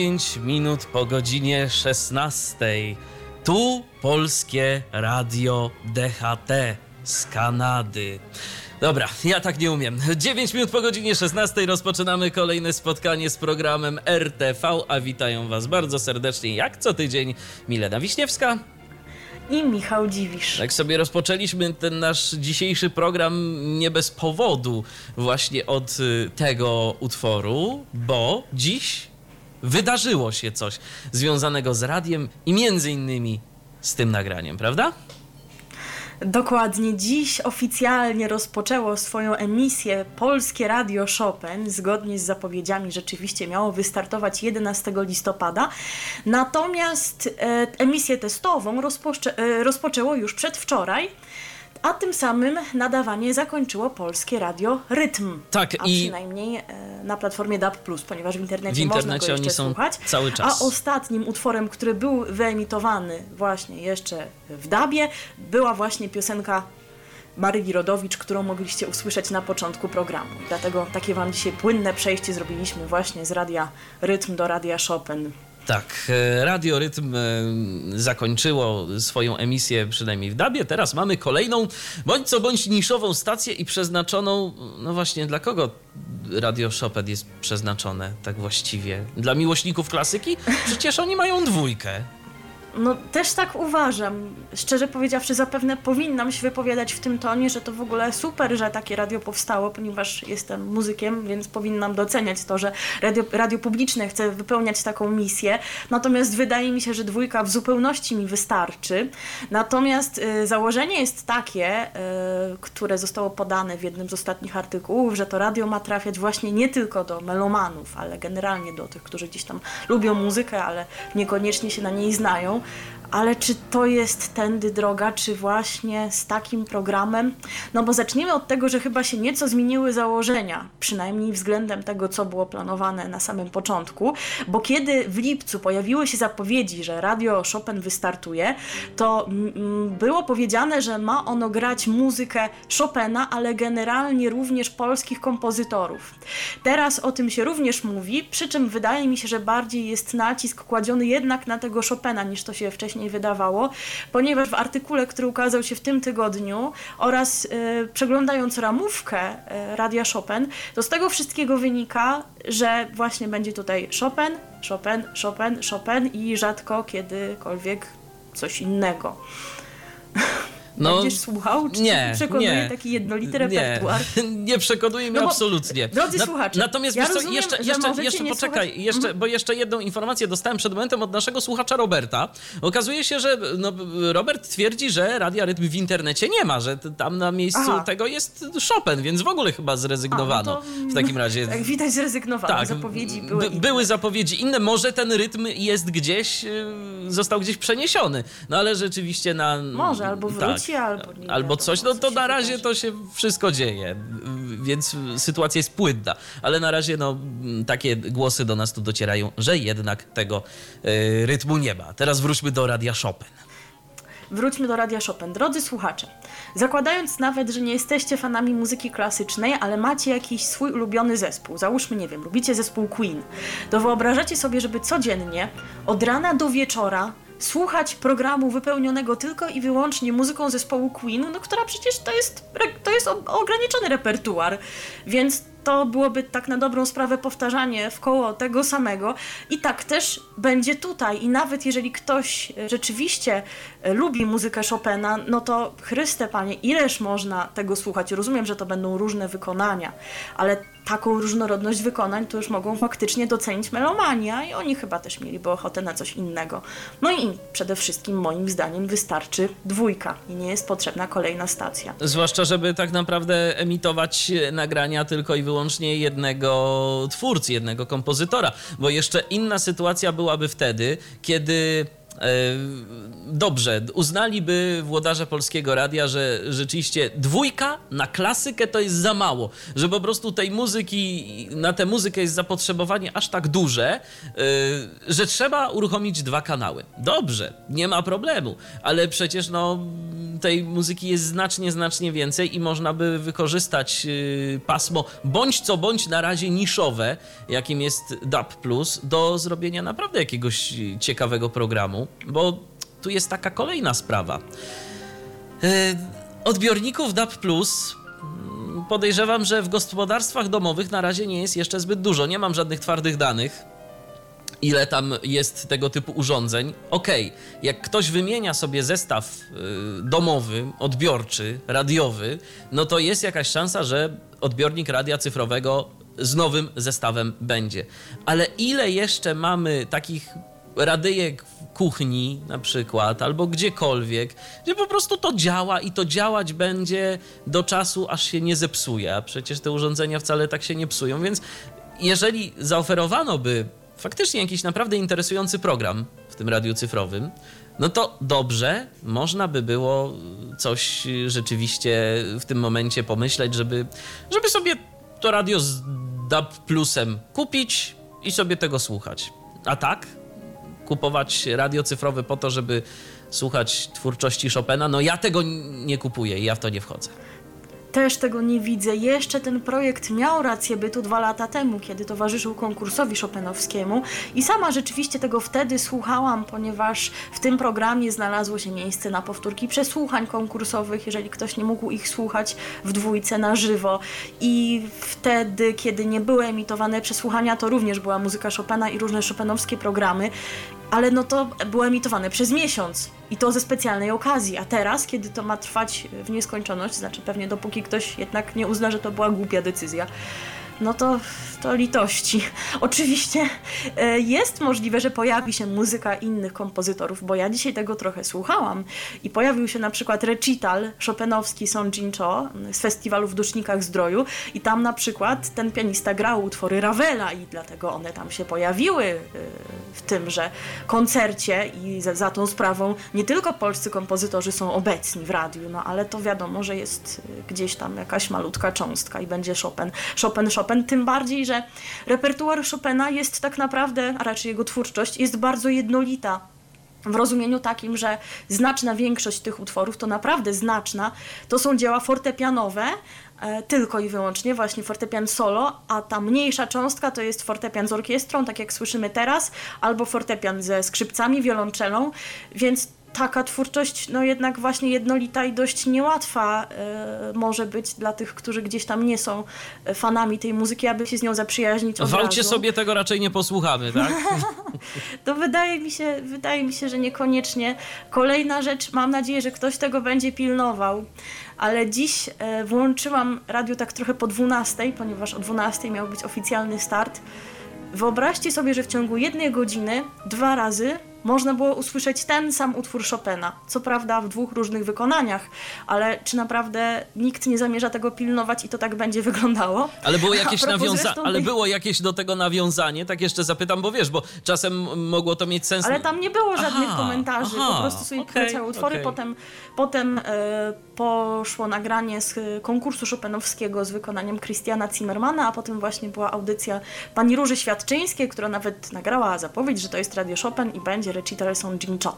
9 minut po godzinie 16. Tu polskie radio DHT z Kanady. Dobra, ja tak nie umiem. 9 minut po godzinie 16 rozpoczynamy kolejne spotkanie z programem RTV, a witają Was bardzo serdecznie jak co tydzień Milena Wiśniewska. i Michał Dziwisz. Tak sobie rozpoczęliśmy ten nasz dzisiejszy program nie bez powodu właśnie od y, tego utworu, bo dziś wydarzyło się coś związanego z radiem i między innymi z tym nagraniem, prawda? Dokładnie dziś oficjalnie rozpoczęło swoją emisję Polskie Radio Chopin. Zgodnie z zapowiedziami rzeczywiście miało wystartować 11 listopada. Natomiast e, emisję testową rozpoczę, e, rozpoczęło już przedwczoraj. A tym samym nadawanie zakończyło Polskie Radio Rytm. Tak, a i- przynajmniej e, na platformie DAB+, ponieważ w internecie, W internecie można go jeszcze słuchać. cały czas. A ostatnim utworem, który był wyemitowany właśnie jeszcze w DABie, była właśnie piosenka Maryi Rodowicz, którą mogliście usłyszeć na początku programu. Dlatego takie Wam dzisiaj płynne przejście zrobiliśmy właśnie z radia Rytm do radia Chopin. Tak, e, Radio Rytm e, zakończyło swoją emisję przynajmniej w Dabie. Teraz mamy kolejną, bądź co bądź niszową stację i przeznaczoną, no właśnie, dla kogo Radio Chopin jest przeznaczone tak właściwie? Dla miłośników klasyki? Przecież oni mają dwójkę. No też tak uważam. Szczerze powiedziawszy, zapewne powinnam się wypowiadać w tym tonie, że to w ogóle super, że takie radio powstało, ponieważ jestem muzykiem, więc powinnam doceniać to, że radio, radio publiczne chce wypełniać taką misję. Natomiast wydaje mi się, że dwójka w zupełności mi wystarczy. Natomiast y, założenie jest takie, y, które zostało podane w jednym z ostatnich artykułów, że to radio ma trafiać właśnie nie tylko do melomanów, ale generalnie do tych, którzy gdzieś tam lubią muzykę, ale niekoniecznie się na niej znają. now Ale czy to jest tędy droga, czy właśnie z takim programem? No bo zacznijmy od tego, że chyba się nieco zmieniły założenia, przynajmniej względem tego, co było planowane na samym początku, bo kiedy w lipcu pojawiły się zapowiedzi, że Radio Chopin wystartuje, to było powiedziane, że ma ono grać muzykę Chopina, ale generalnie również polskich kompozytorów. Teraz o tym się również mówi, przy czym wydaje mi się, że bardziej jest nacisk kładziony jednak na tego Chopina, niż to się wcześniej wydawało, ponieważ w artykule, który ukazał się w tym tygodniu oraz e, przeglądając ramówkę e, Radia Chopin, to z tego wszystkiego wynika, że właśnie będzie tutaj Chopin, Chopin, Chopin, Chopin i rzadko kiedykolwiek coś innego. No, Będziesz słuchał? Czy nie, przekonuje nie. taki jednolity repertuar? Nie, nie przekonuje mnie No bo, absolutnie. drodzy słuchacze, Natomiast ja co, jeszcze, jeszcze, jeszcze poczekaj, słuchać- jeszcze, Mhm. bo jeszcze jedną informację dostałem przed momentem od naszego słuchacza Roberta. Okazuje się, że no, Robert twierdzi, że Radia Rytm w internecie nie ma, że tam na miejscu Aha. tego jest Chopin, więc w ogóle chyba zrezygnowano. A, no to- w takim razie. Jak widać, zrezygnowano. Tak, Zapowiedzi były. by, inne. były zapowiedzi inne. Może ten rytm jest gdzieś, y, został gdzieś przeniesiony. No ale rzeczywiście na. Może, albo wróci, tak, albo nie Albo coś. No to na razie to się wszystko dzieje. Więc sytuacja jest płynna. Ale na razie no, takie głosy do nas tu docierają, że jednak tego y, rytmu nie ma. Teraz wróćmy do Radia Chopin. Wróćmy do Radia Chopin. Drodzy słuchacze, zakładając nawet, że nie jesteście fanami muzyki klasycznej, ale macie jakiś swój ulubiony zespół, załóżmy, nie wiem, lubicie zespół Queen, to wyobrażacie sobie, żeby codziennie, od rana do wieczora, słuchać programu wypełnionego tylko i wyłącznie muzyką zespołu Queen, no która przecież to jest, to jest ograniczony repertuar, więc to byłoby tak na dobrą sprawę powtarzanie w koło tego samego. I tak też będzie tutaj. I nawet jeżeli ktoś e, rzeczywiście e, lubi muzykę Chopina, no to Chryste Panie, ileż można tego słuchać? Rozumiem, że to będą różne wykonania, ale taką różnorodność wykonań, to już mogą faktycznie docenić melomania i oni chyba też mieliby ochotę na coś innego. No i przede wszystkim moim zdaniem wystarczy dwójka i nie jest potrzebna kolejna stacja. Zwłaszcza, żeby tak naprawdę emitować nagrania tylko i wyłącznie jednego twórcy, jednego kompozytora, bo jeszcze inna sytuacja byłaby wtedy, kiedy dobrze, uznaliby włodarze polskiego radia, że rzeczywiście dwójka na klasykę to jest za mało, że po prostu tej muzyki, na tę muzykę jest zapotrzebowanie aż tak duże, y, że trzeba uruchomić dwa kanały. Dobrze, nie ma problemu, ale przecież no tej muzyki jest znacznie, znacznie więcej i można by wykorzystać y, pasmo bądź co bądź na razie niszowe, jakim jest DAB+, do zrobienia naprawdę jakiegoś ciekawego programu, bo tu jest taka kolejna sprawa. E, odbiorników DAB+, mm, podejrzewam, że w gospodarstwach domowych na razie nie jest jeszcze zbyt dużo. Nie mam żadnych twardych danych, ile tam jest tego typu urządzeń. Okej, okay, jak ktoś wymienia sobie zestaw y, domowy, odbiorczy, radiowy, no to jest jakaś szansa, że odbiornik radia cyfrowego z nowym zestawem będzie. Ale ile jeszcze mamy takich radyjek w kuchni na przykład, albo gdziekolwiek, gdzie po prostu to działa i to działać będzie do czasu, aż się nie zepsuje, a przecież te urządzenia wcale tak się nie psują, więc jeżeli zaoferowano by faktycznie jakiś naprawdę interesujący program w tym radiu cyfrowym, no to dobrze, można by było coś rzeczywiście w tym momencie pomyśleć, żeby, żeby sobie to radio z DAB plusem kupić i sobie tego słuchać. A tak, kupować radio cyfrowe po to, żeby słuchać twórczości Chopina, no ja tego nie kupuję i ja w to nie wchodzę. Też tego nie widzę. Jeszcze ten projekt miał rację bytu dwa lata temu, kiedy towarzyszył konkursowi Chopinowskiemu i sama rzeczywiście tego wtedy słuchałam, ponieważ w tym programie znalazło się miejsce na powtórki przesłuchań konkursowych, jeżeli ktoś nie mógł ich słuchać w dwójce na żywo. I wtedy, kiedy nie były emitowane przesłuchania, to również była muzyka Chopina i różne Chopinowskie programy ale no to było emitowane przez miesiąc. I to ze specjalnej okazji, a teraz, kiedy to ma trwać w nieskończoność, znaczy pewnie dopóki ktoś jednak nie uzna, że to była głupia decyzja, no to, to litości. Oczywiście e, jest możliwe, że pojawi się muzyka innych kompozytorów, bo ja dzisiaj tego trochę słuchałam i pojawił się na przykład recital chopinowski Son Jincho z festiwalu w Dusznikach Zdroju i tam na przykład ten pianista grał utwory Ravela i dlatego one tam się pojawiły e, w tymże koncercie i za, za tą sprawą nie tylko polscy kompozytorzy są obecni w radiu, no ale to wiadomo, że jest gdzieś tam jakaś malutka cząstka i będzie Chopin, Chopin, Chopin Chopin, tym bardziej, że repertuar Chopina jest tak naprawdę, a raczej jego twórczość, jest bardzo jednolita. W rozumieniu takim, że znaczna większość tych utworów, to naprawdę znaczna, to są dzieła fortepianowe, e, tylko i wyłącznie właśnie fortepian solo, a ta mniejsza cząstka to jest fortepian z orkiestrą, tak jak słyszymy teraz, albo fortepian ze skrzypcami, wiolonczelą, więc taka twórczość, no jednak właśnie jednolita i dość niełatwa y, może być dla tych, którzy gdzieś tam nie są fanami tej muzyki, aby się z nią zaprzyjaźnić. W aucie sobie tego raczej nie posłuchamy, tak? to wydaje mi, się, wydaje mi się, że niekoniecznie. Kolejna rzecz, mam nadzieję, że ktoś tego będzie pilnował, ale dziś y, włączyłam radio tak trochę po 12, ponieważ o 12 miał być oficjalny start. Wyobraźcie sobie, że w ciągu jednej godziny dwa razy można było usłyszeć ten sam utwór Chopina. Co prawda w dwóch różnych wykonaniach, ale czy naprawdę nikt nie zamierza tego pilnować i to tak będzie wyglądało? Ale było jakieś, nawiąza- ale było jakieś do tego nawiązanie, tak jeszcze zapytam, bo wiesz, bo czasem mogło to mieć sens. Ale tam nie było żadnych aha, komentarzy, aha, po prostu sobie okay, utwory, okay. potem, potem e, poszło nagranie z konkursu Chopinowskiego z wykonaniem Christiana Zimmermana, a potem właśnie była audycja pani Róży Świadczyńskiej, która nawet nagrała zapowiedź, że to jest Radio Chopin i będzie recital są Jincho.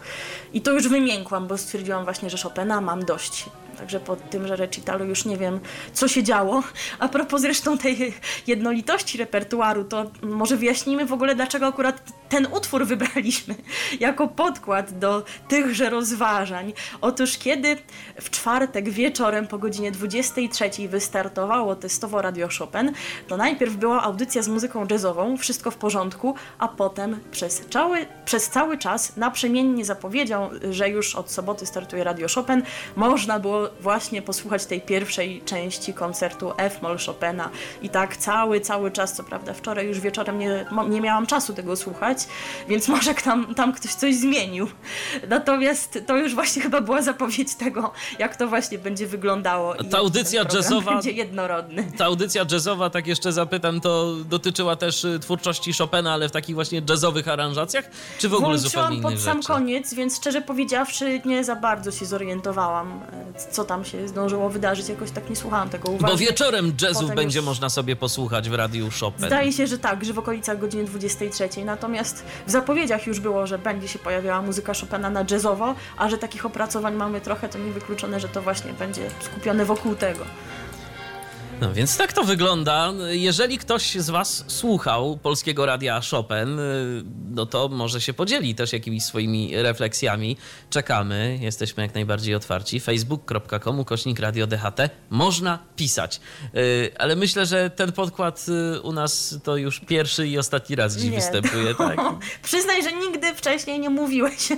I to już wymiękłam, bo stwierdziłam właśnie, że Chopina mam dość. Także po tymże recitalu już nie wiem, co się działo. A propos zresztą tej jednolitości repertuaru, to może wyjaśnijmy w ogóle, dlaczego akurat ten utwór wybraliśmy jako podkład do tychże rozważań. Otóż kiedy w czwartek wieczorem po godzinie 23 wystartowało testowo Radio Chopin, to najpierw była audycja z muzyką jazzową, wszystko w porządku, a potem przez cały, przez cały czas naprzemiennie zapowiedział, że już od soboty startuje Radio Chopin, można było właśnie posłuchać tej pierwszej części koncertu F-moll Chopina. I tak cały, cały czas, co prawda wczoraj już wieczorem nie, nie miałam czasu tego słuchać, więc może tam, tam ktoś coś zmienił. Natomiast to już właśnie chyba była zapowiedź tego, jak to właśnie będzie wyglądało. Ta audycja jazzowa- będzie jednorodny. Ta audycja jazzowa, tak jeszcze zapytam, to dotyczyła też y, twórczości Chopina, ale w takich właśnie jazzowych aranżacjach, czy w ogóle zupełnie Włączyłam innych pod sam rzeczy? koniec, więc szczerze powiedziawszy nie za bardzo się zorientowałam, e, co tam się zdążyło wydarzyć. Jakoś tak nie słuchałam tego uważnie. Bo wieczorem jazzów Potem będzie już- można sobie posłuchać w Radiu Chopin. Zdaje się, że tak, że w okolicach godziny 23. Natomiast w zapowiedziach już było, że będzie się pojawiała muzyka Chopina na jazzowo, a że takich opracowań mamy trochę, to niewykluczone, że to właśnie będzie skupione wokół tego. No więc tak to wygląda. Jeżeli ktoś z Was słuchał polskiego radia Chopin, y, no to może się podzieli też jakimiś swoimi refleksjami. Czekamy, jesteśmy jak najbardziej otwarci. facebook.com ukośnik radio DHT. Można pisać. Y, Ale myślę, że ten podkład y, u nas to już pierwszy i ostatni raz dziś Nie. występuje, tak? Przyznaj, że nigdy wcześniej nie mówiłeś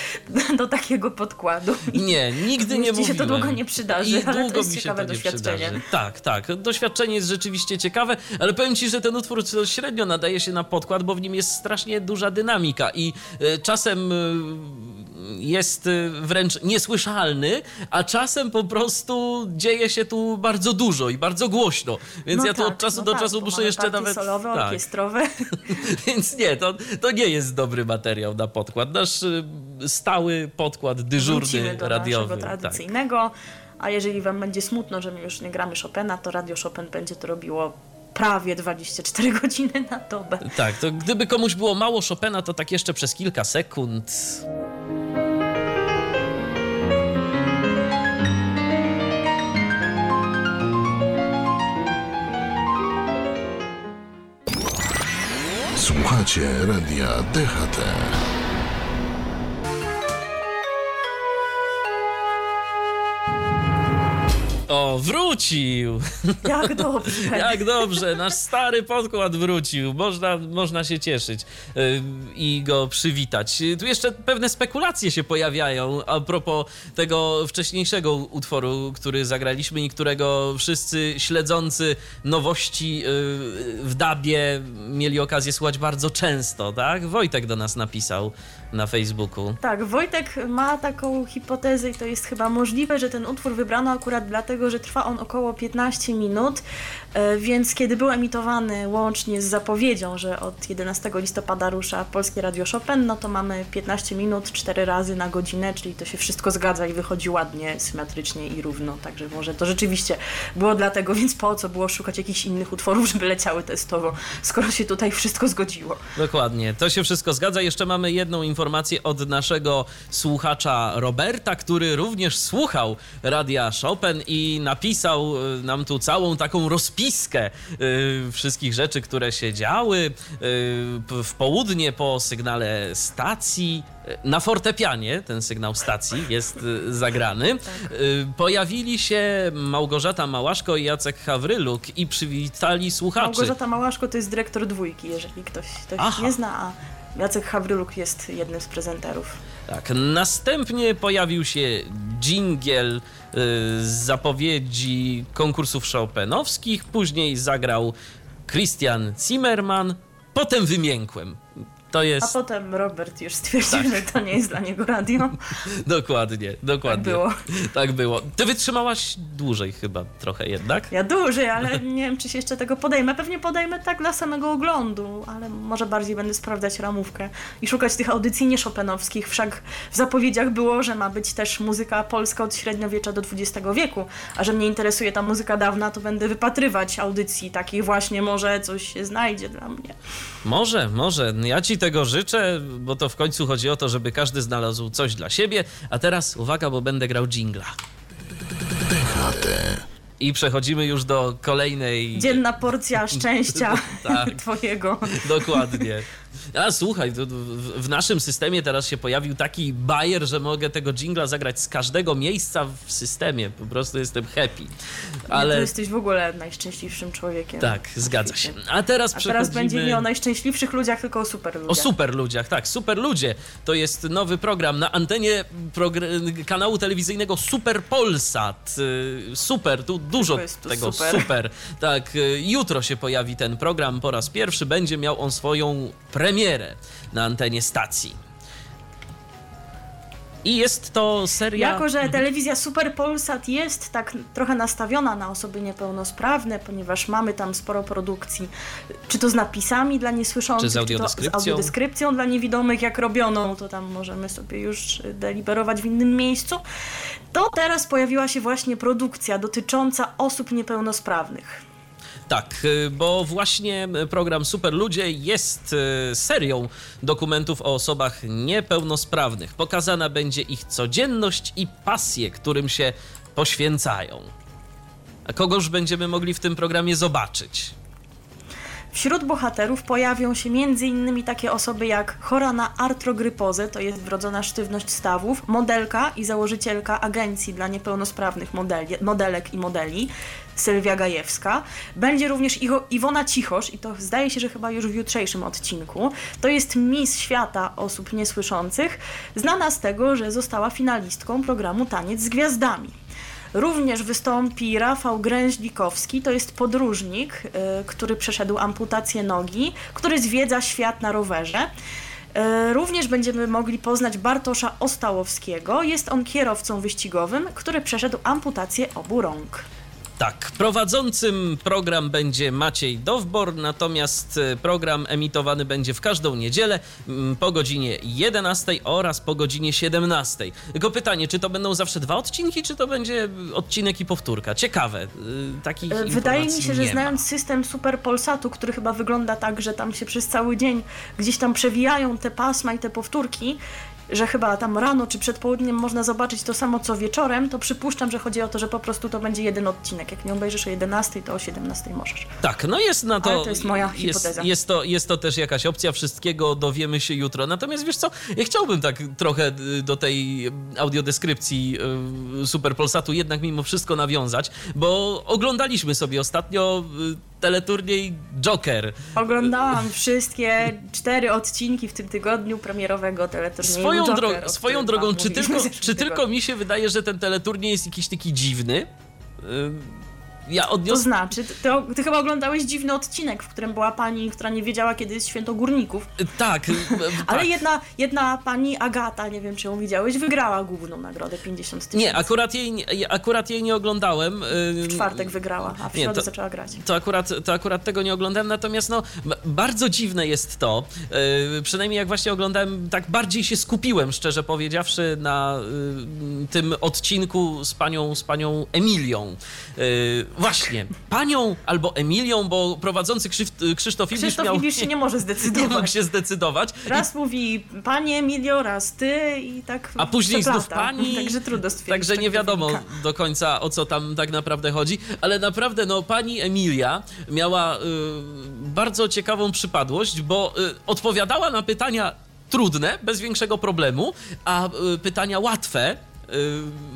do takiego podkładu. Nie, nigdy nie Już ci się mówiłem. to długo nie przydarzy, I ale to jest ciekawe doświadczenie. przydarzy. Tak, tak. Doświadczenie jest rzeczywiście ciekawe, ale powiem ci, że ten utwór średnio nadaje się na podkład, bo w nim jest strasznie duża dynamika i e, czasem e, jest e, wręcz niesłyszalny, a czasem po prostu dzieje się tu bardzo dużo i bardzo głośno. Więc No ja tu tak, od czasu no do tak, czasu muszę jeszcze nawet. solowe, tak. orkiestrowe. Więc nie, to, to nie jest dobry materiał na podkład. Nasz stały podkład dyżurny Wrócimy do radiowy. naszego tak. A jeżeli wam będzie smutno, że my już nie gramy Chopina, to Radio Chopin będzie to robiło prawie 24 godziny na dobę. Tak, to gdyby komuś było mało Chopina, to tak jeszcze przez kilka sekund. Słuchacie radia DHT. O, wrócił! Jak dobrze. Jak dobrze, nasz stary podkład wrócił. Można, można się cieszyć y, i go przywitać. Tu jeszcze pewne spekulacje się pojawiają a propos tego wcześniejszego utworu, który zagraliśmy i którego wszyscy śledzący nowości y, w Dabie mieli okazję słuchać bardzo często, tak? Wojtek do nas napisał na Facebooku. Tak, Wojtek ma taką hipotezę i to jest chyba możliwe, że ten utwór wybrano akurat dlatego, że trwa on około 15 minut, więc kiedy był emitowany łącznie z zapowiedzią, że od 11 listopada rusza Polskie Radio Chopin, no to mamy 15 minut 4 razy na godzinę, czyli to się wszystko zgadza i wychodzi ładnie, symetrycznie i równo, także może to rzeczywiście było dlatego, więc po co było szukać jakichś innych utworów, żeby leciały testowo, skoro się tutaj wszystko zgodziło. Dokładnie, to się wszystko zgadza. Jeszcze mamy jedną informację od naszego słuchacza Roberta, który również słuchał Radia Chopin i napisał y, nam tu całą taką rozpiskę y, wszystkich rzeczy, które się działy y, w południe po sygnale stacji. y, Na fortepianie ten sygnał stacji jest zagrany. Y, Pojawili się Małgorzata Małaszko i Jacek Hawryluk i przywitali słuchaczy. Małgorzata Małaszko to jest dyrektor dwójki, jeżeli ktoś, ktoś Aha. nie zna, a Jacek Hawryluk jest jednym z prezenterów. Tak, następnie pojawił się dżingiel zapowiedzi konkursów chopinowskich, później zagrał Christian Zimmerman, potem wymiękłem. To A jest potem Robert już stwierdził, Tak. że to nie jest dla niego radio. dokładnie, dokładnie. Tak było. Tak było. Ty wytrzymałaś dłużej chyba trochę jednak. Ja dłużej, ale nie wiem, czy się jeszcze tego podejmę. Pewnie podejmę tak dla samego oglądu, ale może bardziej będę sprawdzać ramówkę i szukać tych audycji nie chopinowskich. Wszak w zapowiedziach było, że ma być też muzyka polska od średniowiecza do XX wieku, a że mnie interesuje ta muzyka dawna, to będę wypatrywać audycji takich właśnie, może coś się znajdzie dla mnie. Może, może. Ja ci tego życzę, bo to w końcu chodzi o to, żeby każdy znalazł coś dla siebie. A teraz uwaga, bo będę grał. DHT. I przechodzimy już do kolejnej. Dzienna porcja szczęścia Tak. twojego. Dokładnie. A słuchaj, w- naszym systemie teraz się pojawił taki bajer, że mogę tego jingla zagrać z każdego miejsca w systemie. Po prostu jestem happy. Ale... Ty jesteś w ogóle najszczęśliwszym człowiekiem. tak, zgadza się. A teraz A teraz będzie przechodzimy... nie o najszczęśliwszych ludziach, tylko o super ludziach. O super ludziach, tak, super ludzie. To jest nowy program na antenie progr- kanału telewizyjnego Super Polsat. Y, Super, tu dużo tego super. super. Tak, y, jutro się pojawi ten program po raz pierwszy. Będzie miał on swoją premierę na antenie stacji. I jest to seria. Jako, że telewizja Super Polsat jest tak trochę nastawiona na osoby niepełnosprawne, ponieważ mamy tam sporo produkcji, czy to z napisami dla niesłyszących, Czy z audiodeskrypcją. to z audiodeskrypcją dla niewidomych, jak robioną, to tam możemy sobie już deliberować w innym miejscu, to teraz pojawiła się właśnie produkcja dotycząca osób niepełnosprawnych. Tak, y, bo właśnie program Super Ludzie jest y, serią dokumentów o osobach niepełnosprawnych. Pokazana będzie ich codzienność i pasje, którym się poświęcają. A kogoż będziemy mogli w tym programie zobaczyć? Wśród bohaterów pojawią się m.in. takie osoby jak chora na artrogrypozę, to jest wrodzona sztywność stawów, modelka i założycielka agencji dla niepełnosprawnych modeli, modelek i modeli, Sylwia Gajewska. Będzie również Iwo, Iwona Cichosz i to zdaje się, że chyba już w jutrzejszym odcinku. To jest Miss Świata osób niesłyszących, znana z tego, że została finalistką programu Taniec z Gwiazdami. Również wystąpi Rafał Gręźlikowski, to jest podróżnik, y, który przeszedł amputację nogi, który zwiedza świat na rowerze. Y, Również będziemy mogli poznać Bartosza Ostałowskiego. Jest on kierowcą wyścigowym, który przeszedł amputację obu rąk. Tak, prowadzącym program będzie Maciej Dowbor, natomiast e, program emitowany będzie w każdą niedzielę mm, po godzinie 11 oraz po godzinie 17. Tylko pytanie, czy to będą zawsze dwa odcinki, czy to będzie odcinek i powtórka? Ciekawe. y, Takich Y, Wydaje mi się, że nie ma. znając system Super Polsatu, który chyba wygląda tak, że tam się przez cały dzień gdzieś tam przewijają te pasma i te powtórki, że chyba tam rano czy przed południem można zobaczyć to samo co wieczorem, to przypuszczam, że chodzi o to, że po prostu to będzie jeden odcinek. Jak nie obejrzysz o 11, to o 17 możesz. Tak, no jest na to. Ale to jest moja jest, hipoteza. jest, to, jest to też jakaś opcja, wszystkiego dowiemy się jutro. Natomiast wiesz co, ja chciałbym tak trochę y, do tej audiodeskrypcji y, Super Polsatu jednak mimo wszystko nawiązać, bo oglądaliśmy sobie ostatnio y, teleturniej Joker. Oglądałam wszystkie cztery odcinki w tym tygodniu premierowego teleturnieju Swoją, Joker, dro- swoją drogą, czy tylko, czy tylko mi się wydaje, że ten teleturniej jest jakiś taki dziwny? Y, Ja To odniosłem. znaczy, ty, ty, chyba oglądałeś dziwny odcinek, w którym była pani, która nie wiedziała, kiedy jest święto górników. Tak, y, Ale tak. jedna, jedna pani Agata, nie wiem czy ją widziałeś, wygrała główną nagrodę 50 tysięcy. Nie, akurat jej, nie- akurat jej nie oglądałem. y, W czwartek wygrała, a w Nie, środę to- zaczęła grać. To akurat, to akurat tego nie oglądałem, natomiast no, bardzo dziwne jest to, przynajmniej jak właśnie oglądałem, tak bardziej się skupiłem, szczerze powiedziawszy, na tym odcinku z panią, z panią Emilią. Właśnie, panią albo Emilią, bo prowadzący Krzyf, Krzysztof Ibisz Krzysztof miał... Ibisz się nie może nie mógł zdecydować. się zdecydować. Raz mówi panie Emilio, raz ty i tak A później znów pani. Także trudno stwierdzić. Także tak nie wiadomo do końca o co tam tak naprawdę chodzi, ale naprawdę no pani Emilia miała y, bardzo ciekawą przypadłość, bo y, odpowiadała na pytania trudne, bez większego problemu, a y, pytania łatwe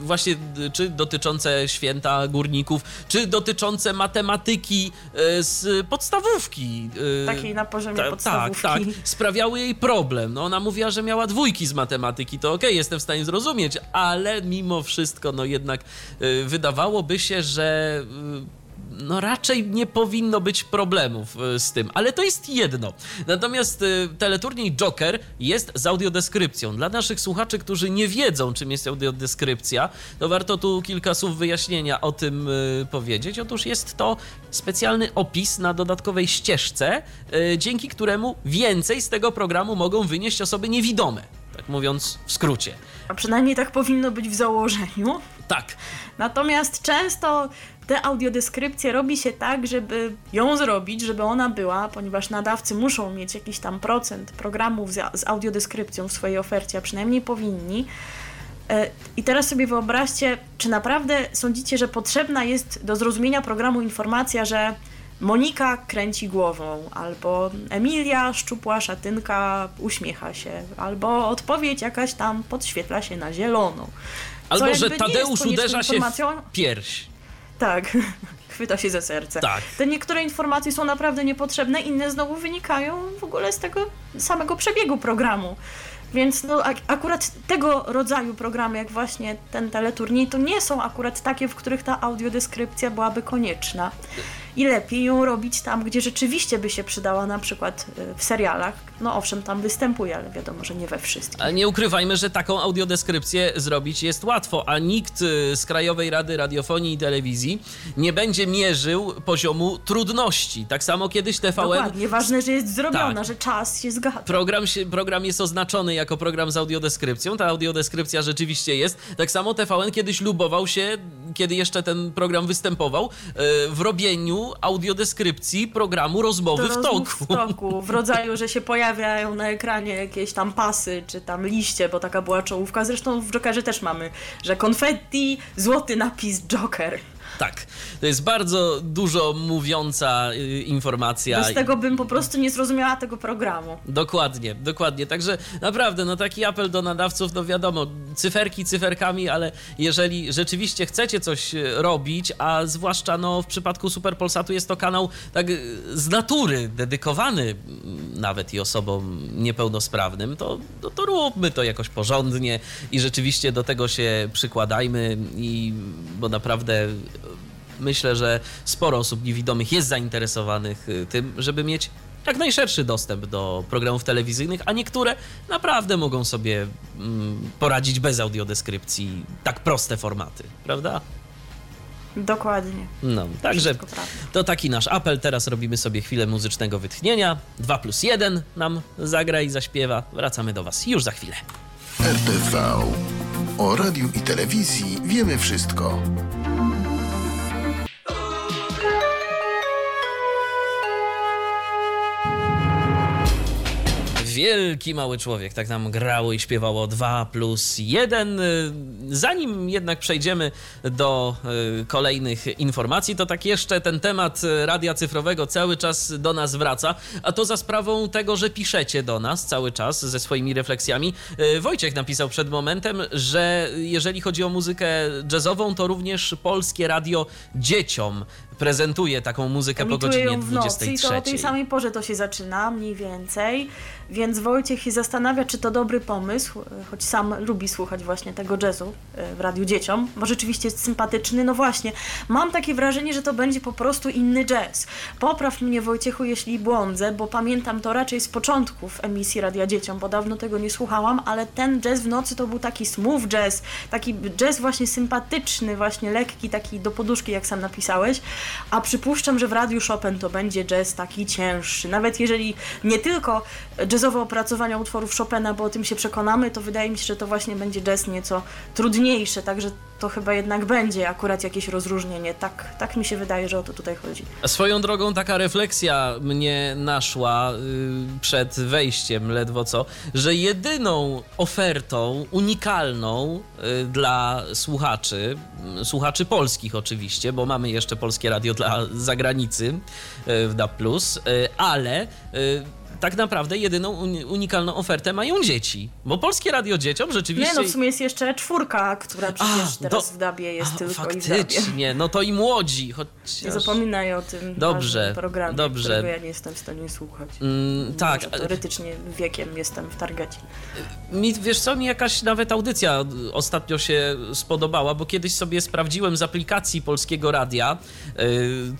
właśnie y, czy dotyczące święta górników, czy dotyczące matematyki y, z podstawówki. y, Takiej na poziomie ta- podstawówki. Tak, tak. Sprawiały jej problem. No, ona mówiła, że miała dwójki z matematyki, to okej, jestem w stanie zrozumieć, ale mimo wszystko, no jednak y, wydawałoby się, że y, no raczej nie powinno być problemów y, z tym, ale to jest jedno. Natomiast y, teleturniej Joker jest z audiodeskrypcją. Dla naszych słuchaczy, którzy nie wiedzą, czym jest audiodeskrypcja, to warto tu kilka słów wyjaśnienia o tym y, powiedzieć. Otóż jest to specjalny opis na dodatkowej ścieżce, dzięki któremu więcej z tego programu mogą wynieść osoby niewidome. Tak mówiąc w skrócie. A przynajmniej tak powinno być w założeniu. Tak, Natomiast często te audiodeskrypcje robi się tak, żeby ją zrobić, żeby ona była, ponieważ nadawcy muszą mieć jakiś tam procent programów z, z audiodeskrypcją w swojej ofercie, a przynajmniej powinni. E, I teraz sobie wyobraźcie, czy naprawdę sądzicie, że potrzebna jest do zrozumienia programu informacja, że Monika kręci głową, albo Emilia, szczupła szatynka, uśmiecha się, albo odpowiedź jakaś tam podświetla się na zielono. Albo, że Tadeusz uderza się w pierś. Tak, chwyta się za serce. Tak. Te niektóre informacje są naprawdę niepotrzebne, inne znowu wynikają w ogóle z tego samego przebiegu programu. Więc no, ak- akurat tego rodzaju programy, jak właśnie ten teleturniej, to nie są akurat takie, w których ta audiodeskrypcja byłaby konieczna. I lepiej ją robić tam, gdzie rzeczywiście by się przydała, na przykład y, w serialach. No owszem, tam występuje, ale wiadomo, że nie we wszystkich. Ale nie ukrywajmy, że taką audiodeskrypcję zrobić jest łatwo, a nikt y, z Krajowej Rady Radiofonii i Telewizji nie będzie mierzył poziomu trudności. Tak samo kiedyś TVN Dokładnie, ważne, że jest zrobiona, Tak. że czas się zgadza. Program, się, program jest oznaczony jako program z audiodeskrypcją. Ta audiodeskrypcja rzeczywiście jest. Tak samo TVN kiedyś lubował się, kiedy jeszcze ten program występował, e, w robieniu audiodeskrypcji programu Rozmowy Do w toku. w toku, w rodzaju, że się pojawiają na ekranie jakieś tam pasy, czy tam liście, bo taka była czołówka. Zresztą w Jokerze też mamy, że konfetti, złoty napis Joker. Tak, to jest bardzo dużo mówiąca y, informacja. Bez tego bym po prostu nie zrozumiała tego programu. Dokładnie, dokładnie. Także naprawdę, no taki apel do nadawców, no wiadomo, cyferki cyferkami, ale jeżeli rzeczywiście chcecie coś e, robić, a zwłaszcza no w przypadku Superpolsatu jest to kanał tak e, z natury dedykowany mm, nawet i osobom niepełnosprawnym, to, to, to róbmy to jakoś porządnie i rzeczywiście do tego się przykładajmy i bo naprawdę myślę, że sporo osób niewidomych jest zainteresowanych y, tym, żeby mieć jak najszerszy dostęp do programów telewizyjnych, a niektóre naprawdę mogą sobie mm, poradzić bez audiodeskrypcji. Tak proste formaty, prawda? Dokładnie. No, także to taki nasz apel. Teraz robimy sobie chwilę muzycznego wytchnienia. 2 plus 1 nam zagra i zaśpiewa. Wracamy do Was już za chwilę. RTV. O radiu i telewizji wiemy wszystko. Wielki mały człowiek, tak nam grało i śpiewało 2 plus 1. Zanim jednak przejdziemy do y, kolejnych informacji, to tak jeszcze ten temat y, radia cyfrowego cały czas do nas wraca, a to za sprawą tego, że piszecie do nas cały czas ze swoimi refleksjami. Y, Wojciech napisał przed momentem, że jeżeli chodzi o muzykę jazzową, to również polskie radio dzieciom prezentuje taką muzykę po godzinie ją w nocy i 23. to o tej samej porze to się zaczyna, mniej więcej. Więc Wojciech się zastanawia, czy to dobry pomysł, choć sam lubi słuchać właśnie tego jazzu e, w radiu dzieciom, bo rzeczywiście jest sympatyczny. No właśnie, mam takie wrażenie, że to będzie po prostu inny jazz. Popraw mnie Wojciechu, jeśli błądzę, bo pamiętam to raczej z początków emisji Radia Dzieciom, bo dawno tego nie słuchałam, ale ten jazz w nocy to był taki smooth jazz, taki jazz właśnie sympatyczny, właśnie lekki, taki do poduszki, jak sam napisałeś. A przypuszczam, że w Radiu Chopin to będzie jazz taki cięższy. Nawet jeżeli nie tylko jazzowe opracowania utworów Chopina, bo o tym się przekonamy, to wydaje mi się, że to właśnie będzie jazz nieco trudniejszy, także to chyba jednak będzie akurat jakieś rozróżnienie. Tak, tak mi się wydaje, że o to tutaj chodzi. Swoją drogą taka refleksja mnie naszła y, przed wejściem ledwo co, że jedyną ofertą unikalną y, dla słuchaczy, y, słuchaczy polskich oczywiście, bo mamy jeszcze polskie radio dla zagranicy y, w DAB+, y, ale tak naprawdę jedyną uni- unikalną ofertę mają dzieci, bo polskie radio dzieciom rzeczywiście... Nie no, w sumie jest jeszcze czwórka, która przecież A, teraz do- w Dabie jest A, tylko. Faktycznie, no to i młodzi, Nie chociaż... zapominaj o tym Dobrze, programie, dobrze. którego ja nie jestem w stanie słuchać. Mm, tak, Może teoretycznie wiekiem jestem w targecie. Mi, wiesz co, mi jakaś nawet audycja ostatnio się spodobała, bo kiedyś sobie sprawdziłem z aplikacji Polskiego Radia, yy,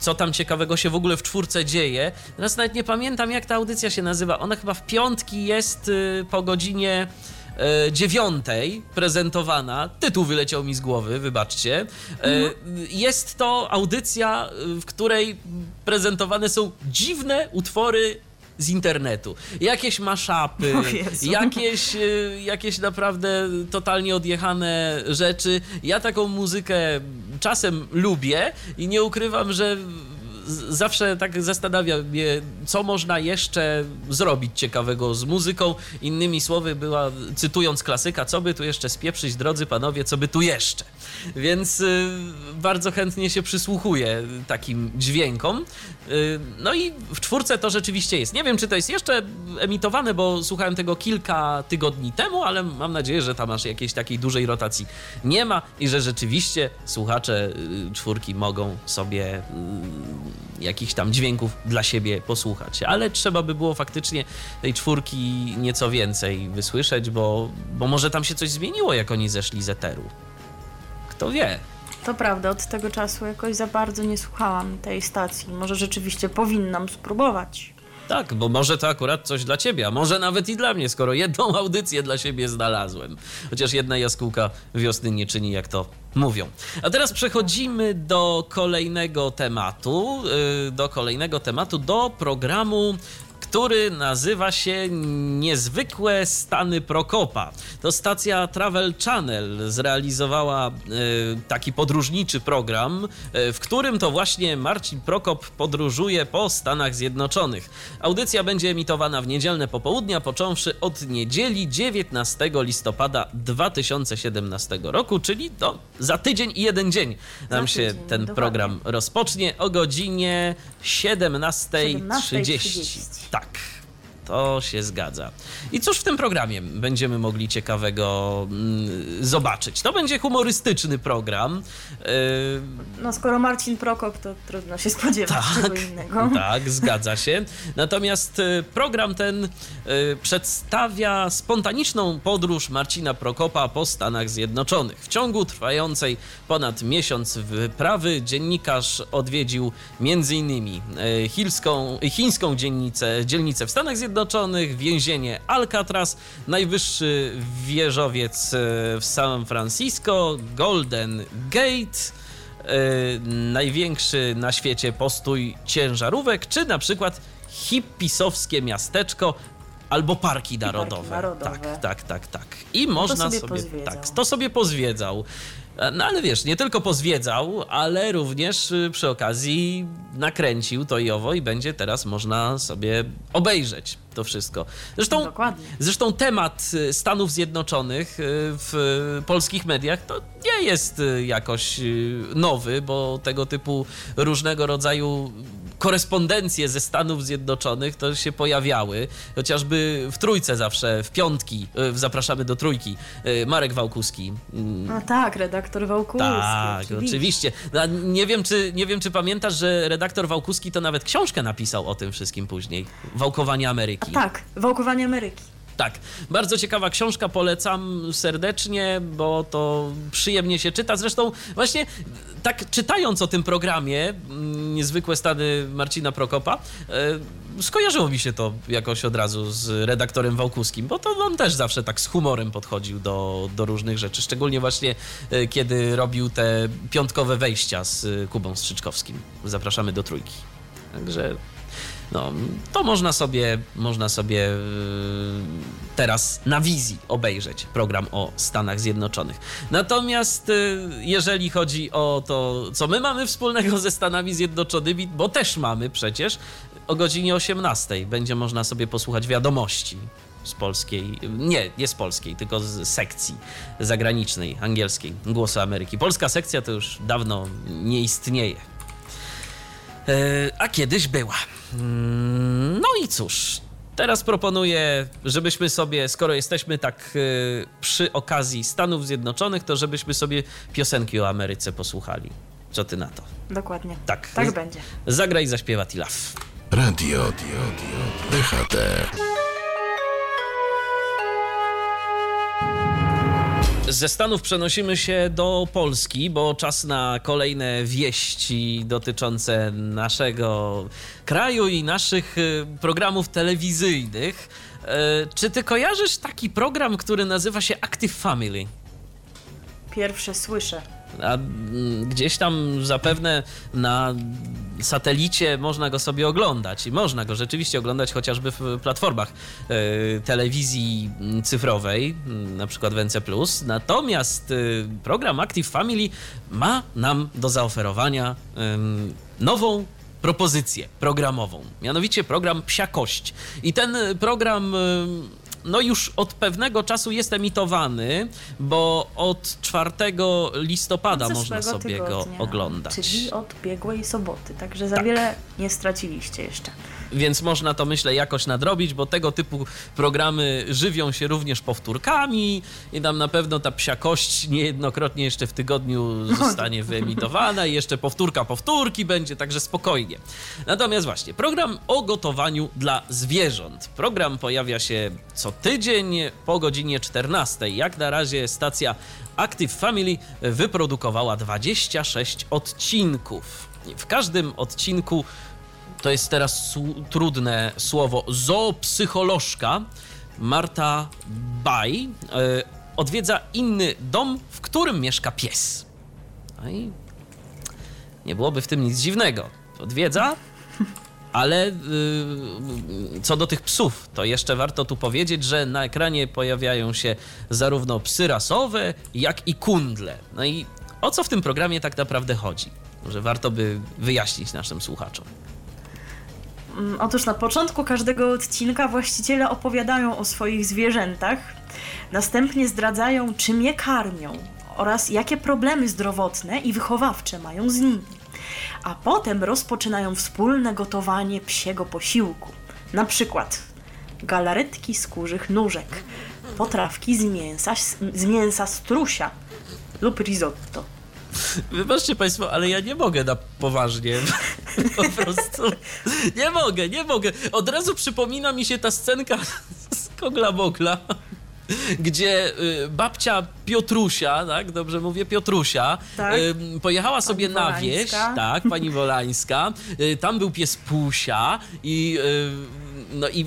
co tam ciekawego się w ogóle w czwórce dzieje. Teraz nawet nie pamiętam, jak ta audycja się nazywa. Ona chyba w piątki jest yy, po godzinie yy, dziewiątej prezentowana. Tytuł wyleciał mi z głowy, wybaczcie. Yy, Jest to audycja, w której prezentowane są dziwne utwory z internetu. Jakieś maszapy, jakieś, y, jakieś naprawdę totalnie odjechane rzeczy. Ja taką muzykę czasem lubię i nie ukrywam, że zawsze tak zastanawia mnie, co można jeszcze zrobić ciekawego z muzyką. Innymi słowy, była, cytując klasyka, co by tu jeszcze spieprzyć, drodzy panowie, co by tu jeszcze. Więc y, bardzo chętnie się przysłuchuję takim dźwiękom. Y, no i w czwórce to rzeczywiście jest. Nie wiem, czy to jest jeszcze emitowane, bo słuchałem tego kilka tygodni temu, ale mam nadzieję, że tam aż jakiejś takiej dużej rotacji nie ma i że rzeczywiście słuchacze y, czwórki mogą sobie y, jakichś tam dźwięków dla siebie posłuchać. Ale trzeba by było faktycznie tej czwórki nieco więcej wysłyszeć, bo, bo może tam się coś zmieniło, jak oni zeszli z eteru. Kto wie? To prawda, od tego czasu jakoś za bardzo nie słuchałam tej stacji. Może rzeczywiście powinnam spróbować. Tak, bo może to akurat coś dla ciebie, a może nawet i dla mnie, skoro jedną audycję dla siebie znalazłem. Chociaż jedna jaskółka wiosny nie czyni, jak to mówią. A teraz przechodzimy do kolejnego tematu, yy, do kolejnego tematu, do programu który nazywa się Niezwykłe Stany Prokopa. To stacja Travel Channel zrealizowała y, taki podróżniczy program, y, w którym to właśnie Marcin Prokop podróżuje po Stanach Zjednoczonych. Audycja będzie emitowana w niedzielne popołudnia, począwszy od niedzieli 19 listopada 2017 roku, czyli to za tydzień i jeden dzień nam Za się tydzień, ten dokładnie. program rozpocznie o godzinie 17.30. 17:30. Tak. To się zgadza. I cóż w tym programie będziemy mogli ciekawego mm, zobaczyć? To będzie humorystyczny program. Yy, No skoro Marcin Prokop, to trudno się spodziewać czego innego. tak, zgadza się. Natomiast y, program ten y, przedstawia spontaniczną podróż Marcina Prokopa po Stanach Zjednoczonych. W ciągu trwającej ponad miesiąc wyprawy dziennikarz odwiedził m.in. Chińską, chińską dzielnicę, dzielnicę w Stanach Zjednoczonych, więzienie Alcatraz, najwyższy wieżowiec y, w San Francisco, Golden Gate, e, największy na świecie postój ciężarówek, czy na przykład hippisowskie miasteczko albo parki narodowe. narodowe. Tak, tak, tak, tak. I można sobie sobie, pozwiedzał. tak, to sobie pozwiedzał. E, No ale wiesz, nie tylko pozwiedzał, ale również y, przy okazji nakręcił to i owo i będzie teraz można sobie obejrzeć to wszystko. Zresztą, Dokładnie. zresztą temat y, Stanów Zjednoczonych y, w polskich mediach to nie jest jakoś nowy, bo tego typu różnego rodzaju korespondencje ze Stanów Zjednoczonych to się pojawiały, chociażby w trójce zawsze, w piątki, w zapraszamy do trójki, y, Marek Wałkuski. mm, No tak, redaktor Wałkuski. tak, oczywiście. No, a nie, wiem, czy, nie wiem, czy pamiętasz, że redaktor Wałkuski to nawet książkę napisał o tym wszystkim później. Wałkowanie Ameryki. Tak, Wałkowanie Ameryki. Tak, bardzo ciekawa książka, polecam serdecznie, bo to przyjemnie się czyta. Zresztą właśnie tak czytając o tym programie, mm, niezwykłe stany Marcina Prokopa, e, skojarzyło mi się to jakoś od razu z redaktorem Wałkuskim, bo to on też zawsze tak z humorem podchodził do, do różnych rzeczy, szczególnie właśnie e, kiedy robił te piątkowe wejścia z Kubą Strzyczkowskim. Zapraszamy do trójki. Także no, to można sobie, można sobie yy, teraz na wizji obejrzeć program o Stanach Zjednoczonych. Natomiast yy, jeżeli chodzi o to, co my mamy wspólnego ze Stanami Zjednoczonymi, bo też mamy przecież, o godzinie 18 będzie można sobie posłuchać wiadomości z polskiej, nie, nie z polskiej, tylko z sekcji zagranicznej, angielskiej, Głosu Ameryki. Polska sekcja to już dawno nie istnieje. E, a kiedyś była. Mm, No i cóż, teraz proponuję, żebyśmy sobie, skoro jesteśmy tak e, przy okazji Stanów Zjednoczonych, to żebyśmy sobie piosenki o Ameryce posłuchali. Co ty na to? Dokładnie. Tak. Tak będzie. Zagraj, zaśpiewa Tilaf. Radio DHT. Ze Stanów przenosimy się do Polski, bo czas na kolejne wieści dotyczące naszego kraju i naszych y, programów telewizyjnych. E, Czy ty kojarzysz taki program, który nazywa się Active Family? Pierwsze słyszę. A mm, gdzieś tam zapewne na satelicie można go sobie oglądać i można go rzeczywiście oglądać chociażby w platformach e, telewizji mm, cyfrowej, mm, na przykład w NC+. Natomiast e, program Active Family ma nam do zaoferowania nową propozycję programową, mianowicie program Psia Kość. I ten y, program no już od pewnego czasu jest emitowany, bo od 4 listopada można sobie go tygodnia, oglądać. Czyli od biegłej soboty, także za Tak. wiele nie straciliście jeszcze. Więc można to myślę jakoś nadrobić, bo tego typu programy żywią się również powtórkami i tam na pewno ta psia kość niejednokrotnie jeszcze w tygodniu zostanie wyemitowana i jeszcze powtórka powtórki będzie, także spokojnie. Natomiast właśnie, program o gotowaniu dla zwierząt. Program pojawia się co tydzień po godzinie 14. Jak na razie stacja Active Family wyprodukowała 26 odcinków. W każdym odcinku to jest teraz trudne słowo, zoopsycholożka Marta Baj e, odwiedza inny dom, w którym mieszka pies. No i nie byłoby w tym nic dziwnego. Odwiedza, ale y, co do tych psów, to jeszcze warto tu powiedzieć, że na ekranie pojawiają się zarówno psy rasowe, jak i kundle. No i o co w tym programie tak naprawdę chodzi? Może warto by wyjaśnić naszym słuchaczom. Mm, Otóż na początku każdego odcinka właściciele opowiadają o swoich zwierzętach, następnie zdradzają, czym je karmią oraz jakie problemy zdrowotne i wychowawcze mają z nimi. A potem rozpoczynają wspólne gotowanie psiego posiłku. Na przykład galaretki z kurzych nóżek, potrawki z mięsa, z mięsa strusia lub risotto. Wybaczcie Państwo, ale ja nie mogę na poważnie. Po prostu. Nie mogę, nie mogę. Od razu przypomina mi się ta scenka z Kogla Mogla. Gdzie y, babcia Piotrusia, tak, dobrze mówię, Piotrusia, Tak. y, pojechała sobie na Wolańska. wieś, tak, pani Wolańska, y, tam był pies Pusia i, no, i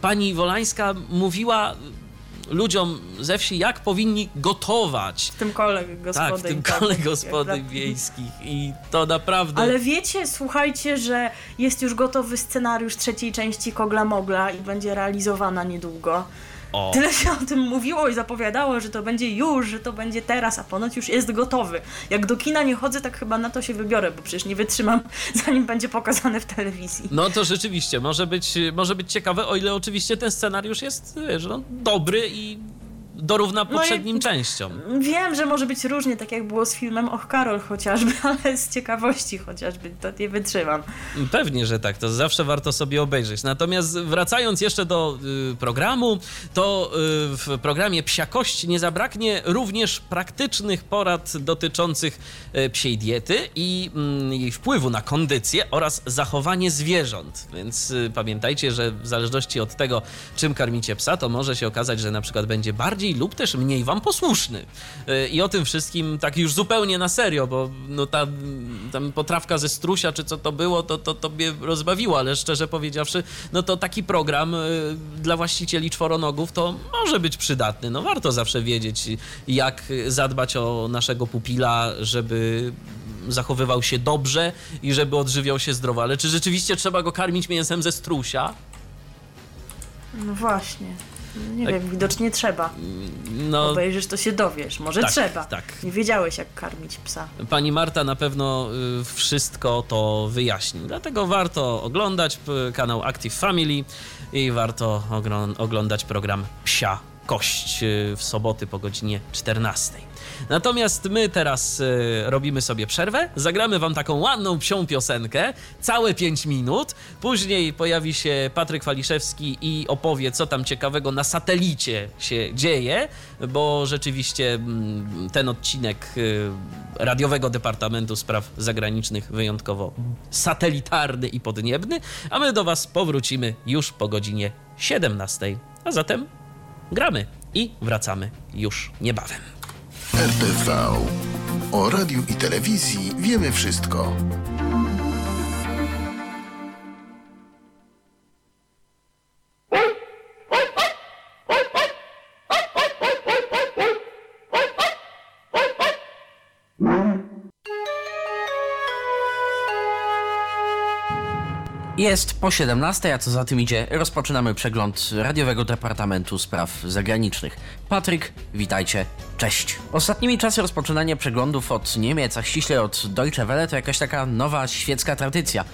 pani Wolańska mówiła ludziom ze wsi, jak powinni gotować. W tym kole gospodyń. Tak, w tym tak, kole gospodyń jak- wiejskich i to naprawdę... Ale wiecie, słuchajcie, że jest już gotowy scenariusz trzeciej części Kogla Mogla i będzie realizowana niedługo. O, Tyle się o tym mówiło i zapowiadało, że to będzie już, że to będzie teraz, a ponoć już jest gotowy. Jak do kina nie chodzę, tak chyba na to się wybiorę, bo przecież nie wytrzymam, zanim będzie pokazane w telewizji. no to rzeczywiście może być, może być ciekawe, o ile oczywiście ten scenariusz jest wiesz, no, dobry i dorówna No poprzednim częściom. Wiem, że może być różnie, tak jak było z filmem Och Karol chociażby, ale z ciekawości chociażby to nie wytrzymam. Pewnie, że tak, to zawsze warto sobie obejrzeć. Natomiast wracając jeszcze do y, programu, to y, w programie Psia Kość nie zabraknie również praktycznych porad dotyczących y, psiej diety i mm, jej wpływu na kondycję oraz zachowanie zwierząt. Więc y, pamiętajcie, że w zależności od tego, czym karmicie psa, to może się okazać, że na przykład będzie bardziej lub też mniej wam posłuszny. Y, I o tym wszystkim tak już zupełnie na serio, bo no ta tam potrawka ze strusia, czy co to było, to, to, to mnie rozbawiło, ale szczerze powiedziawszy, no to taki program y, dla właścicieli czworonogów to może być przydatny. No warto zawsze wiedzieć, jak zadbać o naszego pupila, żeby zachowywał się dobrze i żeby odżywiał się zdrowo. Ale czy rzeczywiście trzeba go karmić mięsem ze strusia? No właśnie. Nie Tak. wiem, widocznie trzeba. No, Obejrzysz, to się dowiesz. Może Tak, trzeba. tak. Nie wiedziałeś, jak karmić psa. Pani Marta na pewno y, wszystko to wyjaśni. Dlatego warto oglądać kanał Active Family i warto oglądać program Psia Kość y, w soboty po godzinie 14. Natomiast my teraz y, robimy sobie przerwę, zagramy wam taką ładną psią piosenkę, całe 5 minut. Później pojawi się Patryk Waliszewski i opowie, co tam ciekawego na satelicie się dzieje, bo rzeczywiście mm, ten odcinek y, radiowego Departamentu Spraw Zagranicznych wyjątkowo satelitarny i podniebny, a my do was powrócimy już po godzinie 17. A zatem gramy i wracamy już niebawem. RTV. O radiu i telewizji wiemy wszystko. Jest po 17, a co za tym idzie, rozpoczynamy przegląd radiowego Departamentu Spraw Zagranicznych. Patryk, witajcie, cześć. Ostatnimi czasy rozpoczynanie przeglądów od Niemiec, a ściśle od Deutsche Welle to jakaś taka nowa świecka tradycja.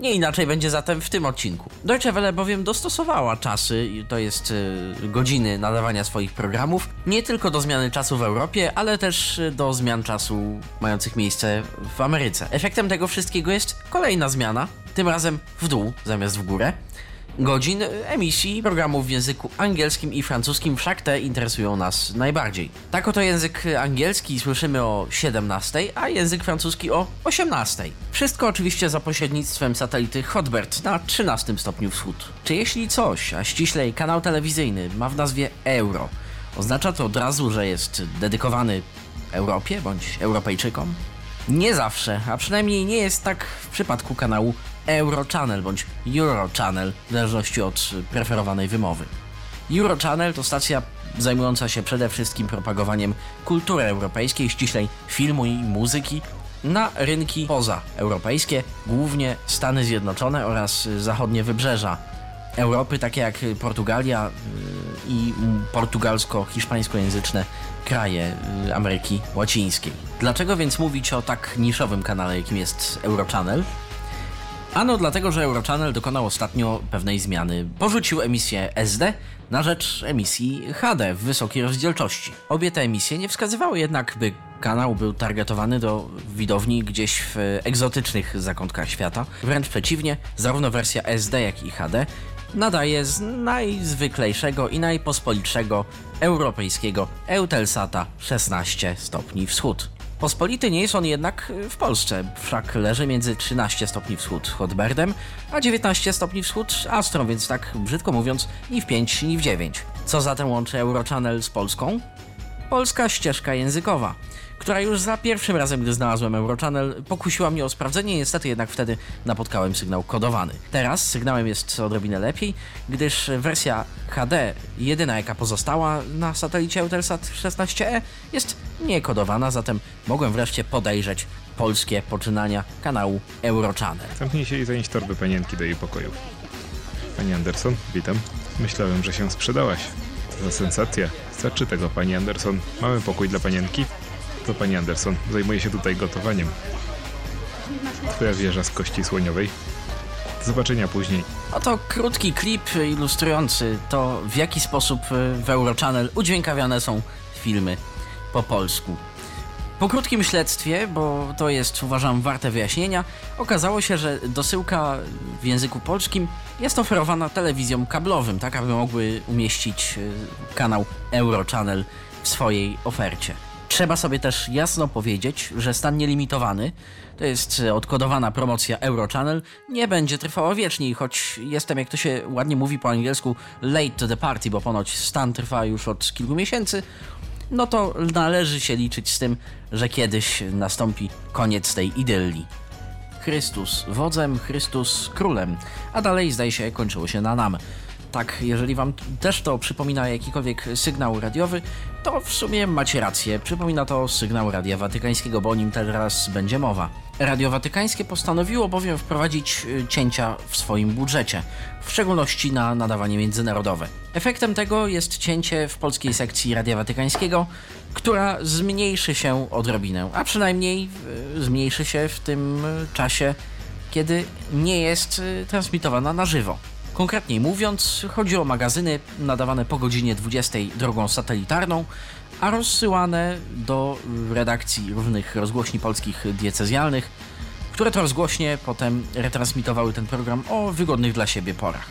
Nie inaczej będzie zatem w tym odcinku. Deutsche Welle bowiem dostosowała czasy, to jest y, godziny nadawania swoich programów, nie tylko do zmiany czasu w Europie, ale też y, do zmian czasu mających miejsce w Ameryce. Efektem tego wszystkiego jest kolejna zmiana, tym razem w dół zamiast w górę godzin emisji programów w języku angielskim i francuskim, wszak te interesują nas najbardziej. Tak oto język angielski słyszymy o 17, a język francuski o 18. Wszystko oczywiście za pośrednictwem satelity Hotbird na 13 stopniu wschód. Czy jeśli coś, a ściślej kanał telewizyjny ma w nazwie Euro, oznacza to od razu, że jest dedykowany Europie bądź Europejczykom? Nie zawsze, a przynajmniej nie jest tak w przypadku kanału Eurochannel bądź Eurochannel, w zależności od preferowanej wymowy. Eurochannel to stacja zajmująca się przede wszystkim propagowaniem kultury europejskiej, ściślej filmu i muzyki, na rynki pozaeuropejskie, głównie Stany Zjednoczone oraz zachodnie wybrzeża Europy, takie jak Portugalia y, i portugalsko-hiszpańskojęzyczne kraje y, Ameryki Łacińskiej. Dlaczego więc mówić o tak niszowym kanale, jakim jest Eurochannel? Ano dlatego, że Eurochannel dokonał ostatnio pewnej zmiany. Porzucił emisję SD na rzecz emisji HD w wysokiej rozdzielczości. Obie te emisje nie wskazywały jednak, by kanał był targetowany do widowni gdzieś w egzotycznych zakątkach świata. Wręcz przeciwnie, zarówno wersja SD, jak i HD nadaje z najzwyklejszego i najpospolitszego europejskiego Eutelsata 16 stopni wschód. Pospolity nie jest on jednak w Polsce, wszak leży między 13 stopni wschód Hotberdem, a 19 stopni wschód Astrą, więc tak brzydko mówiąc, ni w 5, ni w 9. Co zatem łączy Eurochannel z Polską? Polska ścieżka językowa która już za pierwszym razem, gdy znalazłem Eurochannel, pokusiła mnie o sprawdzenie, niestety jednak wtedy napotkałem sygnał kodowany. Teraz sygnałem jest odrobinę lepiej, gdyż wersja HD, jedyna jaka pozostała na satelicie Eutelsat 16e, jest niekodowana, zatem mogłem wreszcie podejrzeć polskie poczynania kanału Eurochannel. Zamknij się i zanieś torby panienki do jej pokoju. Pani Anderson, witam. Myślałem, że się sprzedałaś. Co za sensacja. Starczy tego, pani Anderson. Mamy pokój dla panienki? To pani Anderson. Zajmuje się tutaj gotowaniem. Twoja wieża z kości słoniowej. Do zobaczenia później. Oto krótki klip ilustrujący to, w jaki sposób w Eurochannel udźwiękawiane są filmy po polsku. Po krótkim śledztwie, bo to jest uważam warte wyjaśnienia, okazało się, że dosyłka w języku polskim jest oferowana telewizjom kablowym, tak aby mogły umieścić e, kanał Eurochannel w swojej ofercie. Trzeba sobie też jasno powiedzieć, że stan nielimitowany, to jest odkodowana promocja Eurochannel, nie będzie trwała wiecznie, choć jestem, jak to się ładnie mówi po angielsku, late to the party, bo ponoć stan trwa już od kilku miesięcy, no to należy się liczyć z tym, że kiedyś nastąpi koniec tej idylii. Chrystus wodzem, Chrystus królem, a dalej zdaje się kończyło się na nam. Tak, jeżeli wam też to przypomina jakikolwiek sygnał radiowy, to w sumie macie rację. Przypomina to sygnał Radia Watykańskiego, bo o nim teraz będzie mowa. Radio Watykańskie postanowiło bowiem wprowadzić y, cięcia w swoim budżecie, w szczególności na nadawanie międzynarodowe. Efektem tego jest cięcie w polskiej sekcji Radia Watykańskiego, która zmniejszy się odrobinę, a przynajmniej y, zmniejszy się w tym y, czasie, kiedy nie jest transmitowana na żywo. Konkretniej mówiąc, chodzi o magazyny nadawane po godzinie 20 drogą satelitarną, a rozsyłane do redakcji różnych rozgłośni polskich diecezjalnych, które to rozgłośnie potem retransmitowały ten program o wygodnych dla siebie porach.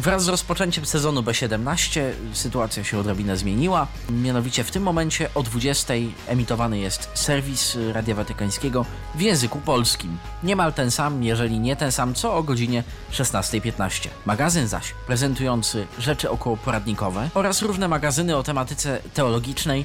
Wraz z rozpoczęciem sezonu B17 sytuacja się odrobinę zmieniła. Mianowicie w tym momencie o 20 emitowany jest serwis Radia Watykańskiego w języku polskim. Niemal ten sam, jeżeli nie ten sam, co o godzinie 16.15. Magazyn zaś prezentujący rzeczy okołoporadnikowe oraz różne magazyny o tematyce teologicznej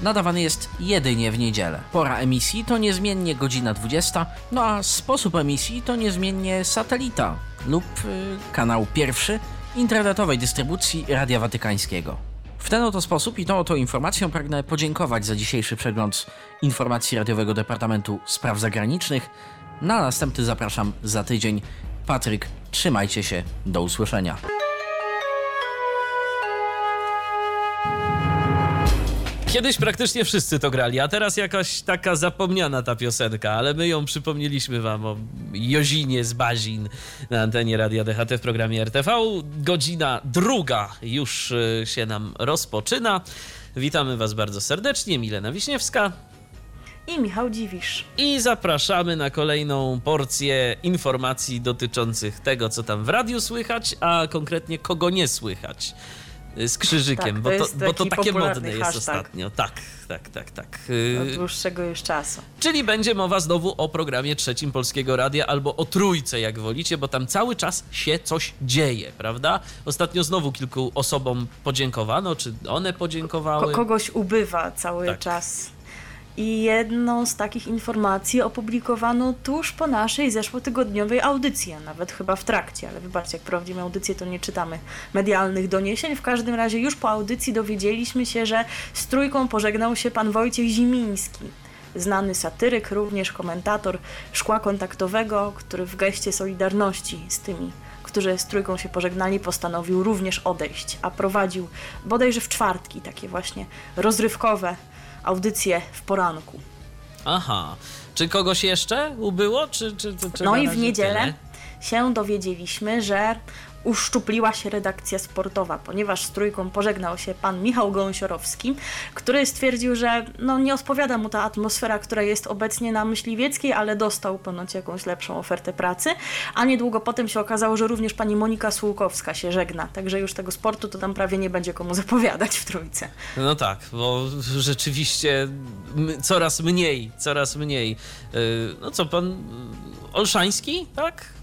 nadawany jest jedynie w niedzielę. Pora emisji to niezmiennie godzina 20, no a sposób emisji to niezmiennie satelita lub y, kanał pierwszy internetowej dystrybucji Radia Watykańskiego. W ten oto sposób i tą oto informacją pragnę podziękować za dzisiejszy przegląd informacji Radiowego Departamentu Spraw Zagranicznych. Na następny zapraszam za tydzień. Patryk, trzymajcie się, do usłyszenia. Kiedyś praktycznie wszyscy to grali, a teraz jakaś taka zapomniana ta piosenka, ale my ją przypomnieliśmy wam o Jozinie z Bazin na antenie Radia DHT w programie RTV. Godzina druga już y, się nam rozpoczyna. Witamy was bardzo serdecznie, Milena Wiśniewska. I Michał Dziwisz. I zapraszamy na kolejną porcję informacji dotyczących tego, co tam w radiu słychać, a konkretnie kogo nie słychać. Y, Z krzyżykiem, Tak, bo, to bo to taki takie modne jest hashtag. ostatnio. Tak, tak, tak, tak. Od Y, dłuższego już czasu. Czyli będzie mowa znowu o programie trzecim Polskiego Radia albo o trójce, jak wolicie, bo tam cały czas się coś dzieje, prawda? Ostatnio znowu kilku osobom podziękowano, czy one Ko- podziękowały. kogoś ubywa cały Tak. czas. I jedną z takich informacji opublikowano tuż po naszej zeszłotygodniowej audycji, a nawet chyba w trakcie, ale wybaczcie, jak prowadzimy audycję, to nie czytamy medialnych doniesień. W każdym razie już po audycji dowiedzieliśmy się, że z trójką pożegnał się pan Wojciech Zimiński. Znany satyryk, również komentator szkła kontaktowego, który w geście solidarności z tymi którzy z trójką się pożegnali, postanowił również odejść, a prowadził bodajże w czwartki takie właśnie rozrywkowe audycje w poranku. Aha. Czy kogoś jeszcze ubyło? Czy, czy, czy, No i w niedzielę tyle? się dowiedzieliśmy, że uszczupliła się redakcja sportowa, ponieważ z trójką pożegnał się pan Michał Gąsiorowski, który stwierdził, że no, nie odpowiada mu ta atmosfera, która jest obecnie na Myśliwieckiej, ale dostał ponoć jakąś lepszą ofertę pracy, a niedługo potem się okazało, że również pani Monika Słukowska się żegna, także już tego sportu to tam prawie nie będzie komu zapowiadać w trójce. No tak, bo rzeczywiście coraz mniej, coraz mniej. Yy, No co, pan Olszański, tak?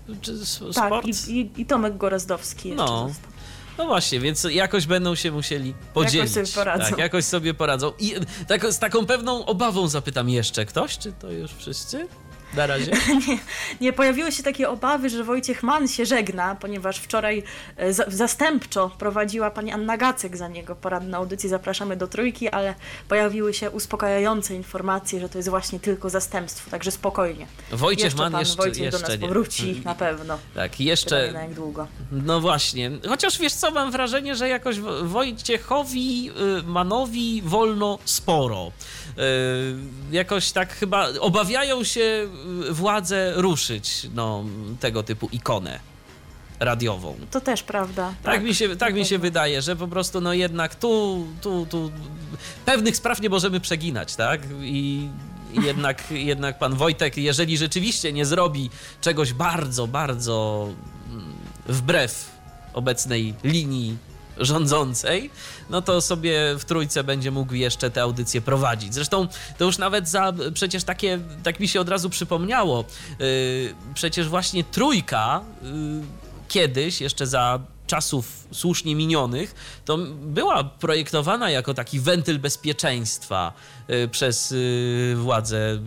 Tak, sport? i, i, i Tomek Gorazdowski jeszcze No. został. No właśnie, więc jakoś będą się musieli podzielić. sobie poradzą. Tak, jakoś sobie poradzą. I tak, z taką pewną obawą zapytam jeszcze ktoś, czy to już wszyscy? Na razie? Nie, pojawiły się takie obawy, że Wojciech Mann się żegna, ponieważ wczoraj e, za, zastępczo prowadziła pani Anna Gacek za niego poradną audycję Zapraszamy do Trójki, ale pojawiły się uspokajające informacje, że to jest właśnie tylko zastępstwo, także spokojnie. Wojciech jeszcze Mann pan jeszcze, Wojciech jeszcze do nas nie. powróci na pewno. Tak, Pytanie jeszcze. na jak długo. No właśnie. Chociaż wiesz co, mam wrażenie, że jakoś Wo- Wojciechowi y, Manowi wolno sporo. Y, Jakoś tak chyba obawiają się y, władze ruszyć no, tego typu ikonę radiową. To też prawda. Tak, mi się, tak mi się wydaje, że po prostu no jednak tu, tu, tu pewnych spraw nie możemy przeginać, tak? I i jednak, jednak pan Wojtek, jeżeli rzeczywiście nie zrobi czegoś bardzo, bardzo mm, wbrew obecnej linii rządzącej, no to sobie w trójce będzie mógł jeszcze te audycje prowadzić. Zresztą to już nawet za przecież takie, tak mi się od razu przypomniało, yy, przecież właśnie trójka yy, kiedyś, jeszcze za czasów słusznie minionych, to była projektowana jako taki wentyl bezpieczeństwa przez y, władze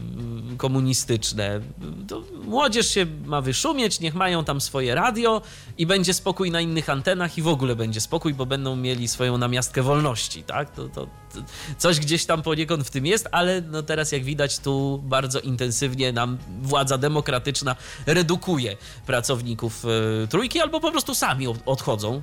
y, komunistyczne. To młodzież się ma wyszumieć, niech mają tam swoje radio i będzie spokój na innych antenach i w ogóle będzie spokój, bo będą mieli swoją namiastkę wolności, tak? To, to, to coś gdzieś tam poniekąd w tym jest, ale no teraz jak widać tu bardzo intensywnie nam władza demokratyczna redukuje pracowników y, trójki albo po prostu sami od- odchodzą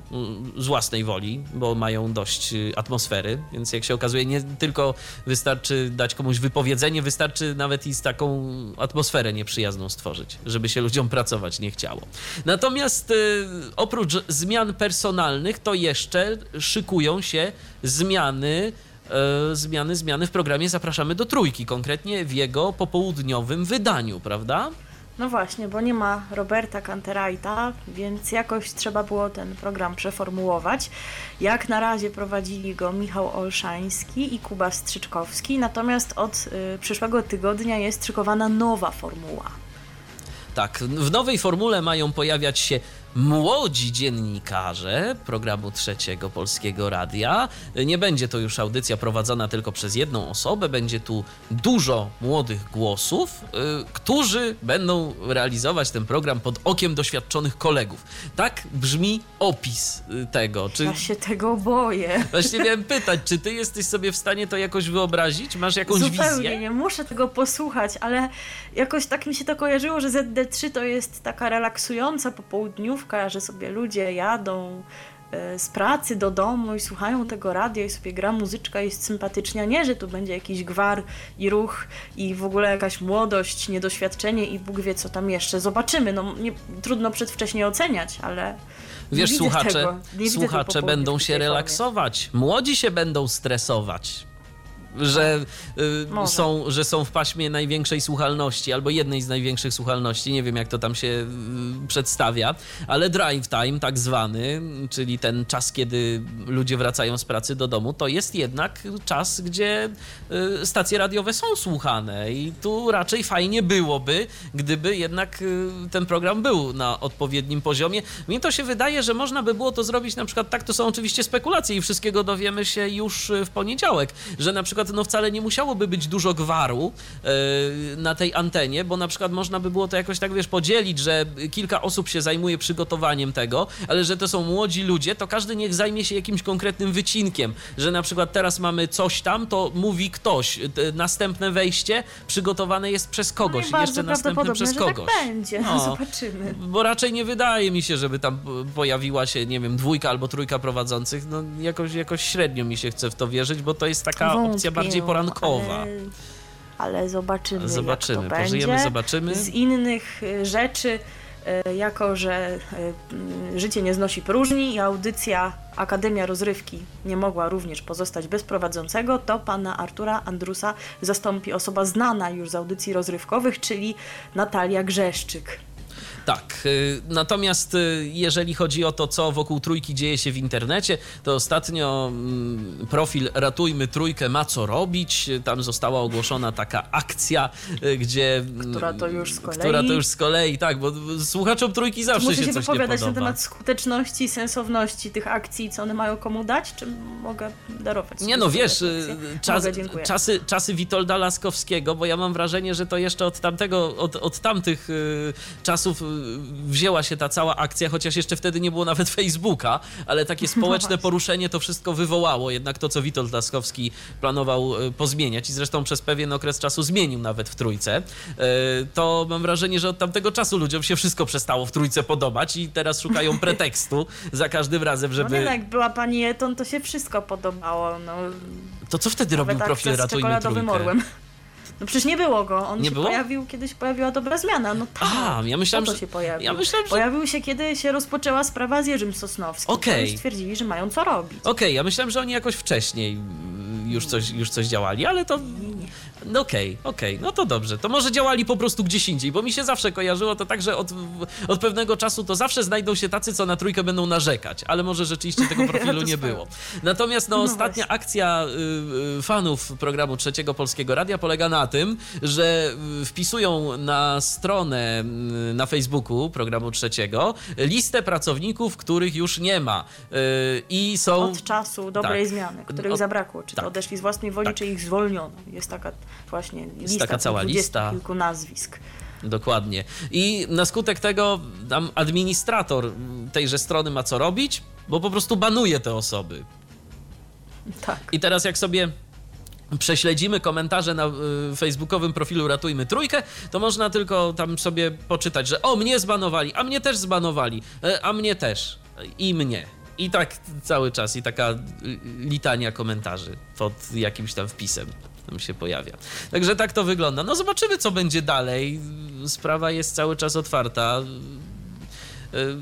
y, z własnej woli, bo mają dość y, atmosfery, więc jak się okazuje nie tylko wystarczy dać komuś wypowiedzenie, wystarczy nawet i z taką atmosferę nieprzyjazną stworzyć, żeby się ludziom pracować nie chciało. Natomiast y, oprócz zmian personalnych to jeszcze szykują się zmiany e, zmiany, zmiany w programie Zapraszamy do Trójki, konkretnie w jego popołudniowym wydaniu, prawda? No właśnie, bo nie ma Roberta Canterajta, więc jakoś trzeba było ten program przeformułować. Jak na razie prowadzili go Michał Olszański i Kuba Strzyczkowski, natomiast od y, przyszłego tygodnia jest szykowana nowa formuła. Tak, w nowej formule mają pojawiać się młodzi dziennikarze programu Trzeciego Polskiego Radia. Nie będzie to już audycja prowadzona tylko przez jedną osobę, będzie tu dużo młodych głosów, y, którzy będą realizować ten program pod okiem doświadczonych kolegów. Tak brzmi opis y, tego. Czy... Ja się tego boję. Właśnie miałem pytać, czy ty jesteś sobie w stanie to jakoś wyobrazić? Masz jakąś Zupełnie wizję? nie muszę tego posłuchać, ale jakoś tak mi się to kojarzyło, że ZD3 to jest taka relaksująca popołudniówka, że sobie ludzie jadą e, z pracy do domu i słuchają tego radia i sobie gra muzyczka, jest sympatycznie, a nie, że tu będzie jakiś gwar i ruch i w ogóle jakaś młodość, niedoświadczenie i Bóg wie co tam jeszcze. Zobaczymy, no nie, trudno przedwcześnie oceniać, ale Wiesz, słuchacze, słuchacze będą się formie. relaksować, młodzi się będą stresować. Że, y, są, że są w paśmie największej słuchalności, albo jednej z największych słuchalności, nie wiem jak to tam się y, przedstawia, ale drive time, tak zwany, czyli ten czas, kiedy ludzie wracają z pracy do domu, to jest jednak czas, gdzie y, stacje radiowe są słuchane i tu raczej fajnie byłoby, gdyby jednak y, ten program był na odpowiednim poziomie. Mnie to się wydaje, że można by było to zrobić na przykład tak, to są oczywiście spekulacje i wszystkiego dowiemy się już y, w poniedziałek, że na przykład no wcale nie musiałoby być dużo gwaru y, na tej antenie, bo na przykład można by było to jakoś tak, wiesz, podzielić, że kilka osób się zajmuje przygotowaniem tego, ale że to są młodzi ludzie, to każdy niech zajmie się jakimś konkretnym wycinkiem, że na przykład teraz mamy coś tam, to mówi ktoś, następne wejście przygotowane jest przez kogoś, no i bardzo jeszcze następne przez kogoś. tak będzie. No. Zobaczymy. Bo raczej nie wydaje mi się, żeby tam pojawiła się, nie wiem, dwójka albo trójka prowadzących. No jakoś, jakoś średnio mi się chce w to wierzyć, bo to jest taka Wątpię, opcja bardziej porankowa. Ale, ale zobaczymy. Zobaczymy, pożyjemy, będzie. zobaczymy. Z innych y, rzeczy, y, jako że y, życie nie znosi próżni i audycja Akademia Rozrywki nie mogła również pozostać bez prowadzącego, to pana Artura Andrusa zastąpi osoba znana już z audycji rozrywkowych, czyli Natalia Grzeszczyk. Tak, y, natomiast y, jeżeli chodzi o to, co wokół trójki dzieje się w internecie, to ostatnio mm, profil Ratujmy Trójkę ma co robić. Tam została ogłoszona taka akcja, y, gdzie. mm, Która to już z kolei- Która to już z kolei, tak, bo słuchaczom trójki zawsze Muszę się się coś nie wypowiadać podoba. na temat skuteczności i sensowności tych akcji, co one mają komu dać, czy mogę darować? Nie no, wiesz, czas, Mogę, czasy, czasy Witolda Laskowskiego, bo ja mam wrażenie, że to jeszcze od tamtego, od, od tamtych czasów wzięła się ta cała akcja, chociaż jeszcze wtedy nie było nawet Facebooka, ale takie społeczne właśnie. poruszenie to wszystko wywołało, jednak to, co Witold Laskowski planował y, pozmieniać i zresztą przez pewien okres czasu zmienił nawet w Trójce, y, to mam wrażenie, że od tamtego czasu ludziom się wszystko przestało w Trójce podobać i teraz szukają pretekstu za każdym razem, No nie, żeby... no, jak była pani Eton, to się wszystko podobało. No, To co wtedy robił nawet profil akcja z Ratujmy Trójkę? orłem. No przecież nie było go. On Nie się było? pojawił, kiedy się pojawiła dobra zmiana. No tak. A, ja myślałem, to że- się pojawił. ja myślałem, że- Pojawił się, kiedy się rozpoczęła sprawa z Jerzym Sosnowskim. Okej. Oni stwierdzili, że mają co robić. Okej, ja myślałem, że oni jakoś wcześniej już coś, już coś działali, ale to. No okej, okej, no to dobrze. To może działali po prostu gdzieś indziej, bo mi się zawsze kojarzyło to tak, że od, od pewnego czasu to zawsze znajdą się tacy, co na trójkę będą narzekać, ale może rzeczywiście tego profilu nie było. Natomiast no, No ostatnia akcja y, y, fanów programu Trzeciego Polskiego Radia polega na tym, że y, wpisują na stronę y, na Facebooku programu Trzeciego listę pracowników, których już nie ma. Y, I są... Od czasu dobrej Tak. zmiany, których Od- zabrakło. Czy tak. odeszli z własnej woli, Tak. czy ich zwolniono. Jest taka właśnie lista. taka cała lista. kilku nazwisk. Dokładnie. I na skutek tego tam administrator tejże strony ma co robić, bo po prostu banuje te osoby. Tak. I teraz jak sobie prześledzimy komentarze na y, facebookowym profilu Ratujmy Trójkę, to można tylko tam sobie poczytać, że o, mnie zbanowali, a mnie też zbanowali, e, a mnie też, i mnie. I tak cały czas, i taka y, litania komentarzy pod jakimś tam wpisem tam się pojawia. Także tak to wygląda. No zobaczymy, co będzie dalej. Sprawa jest cały czas otwarta. Y,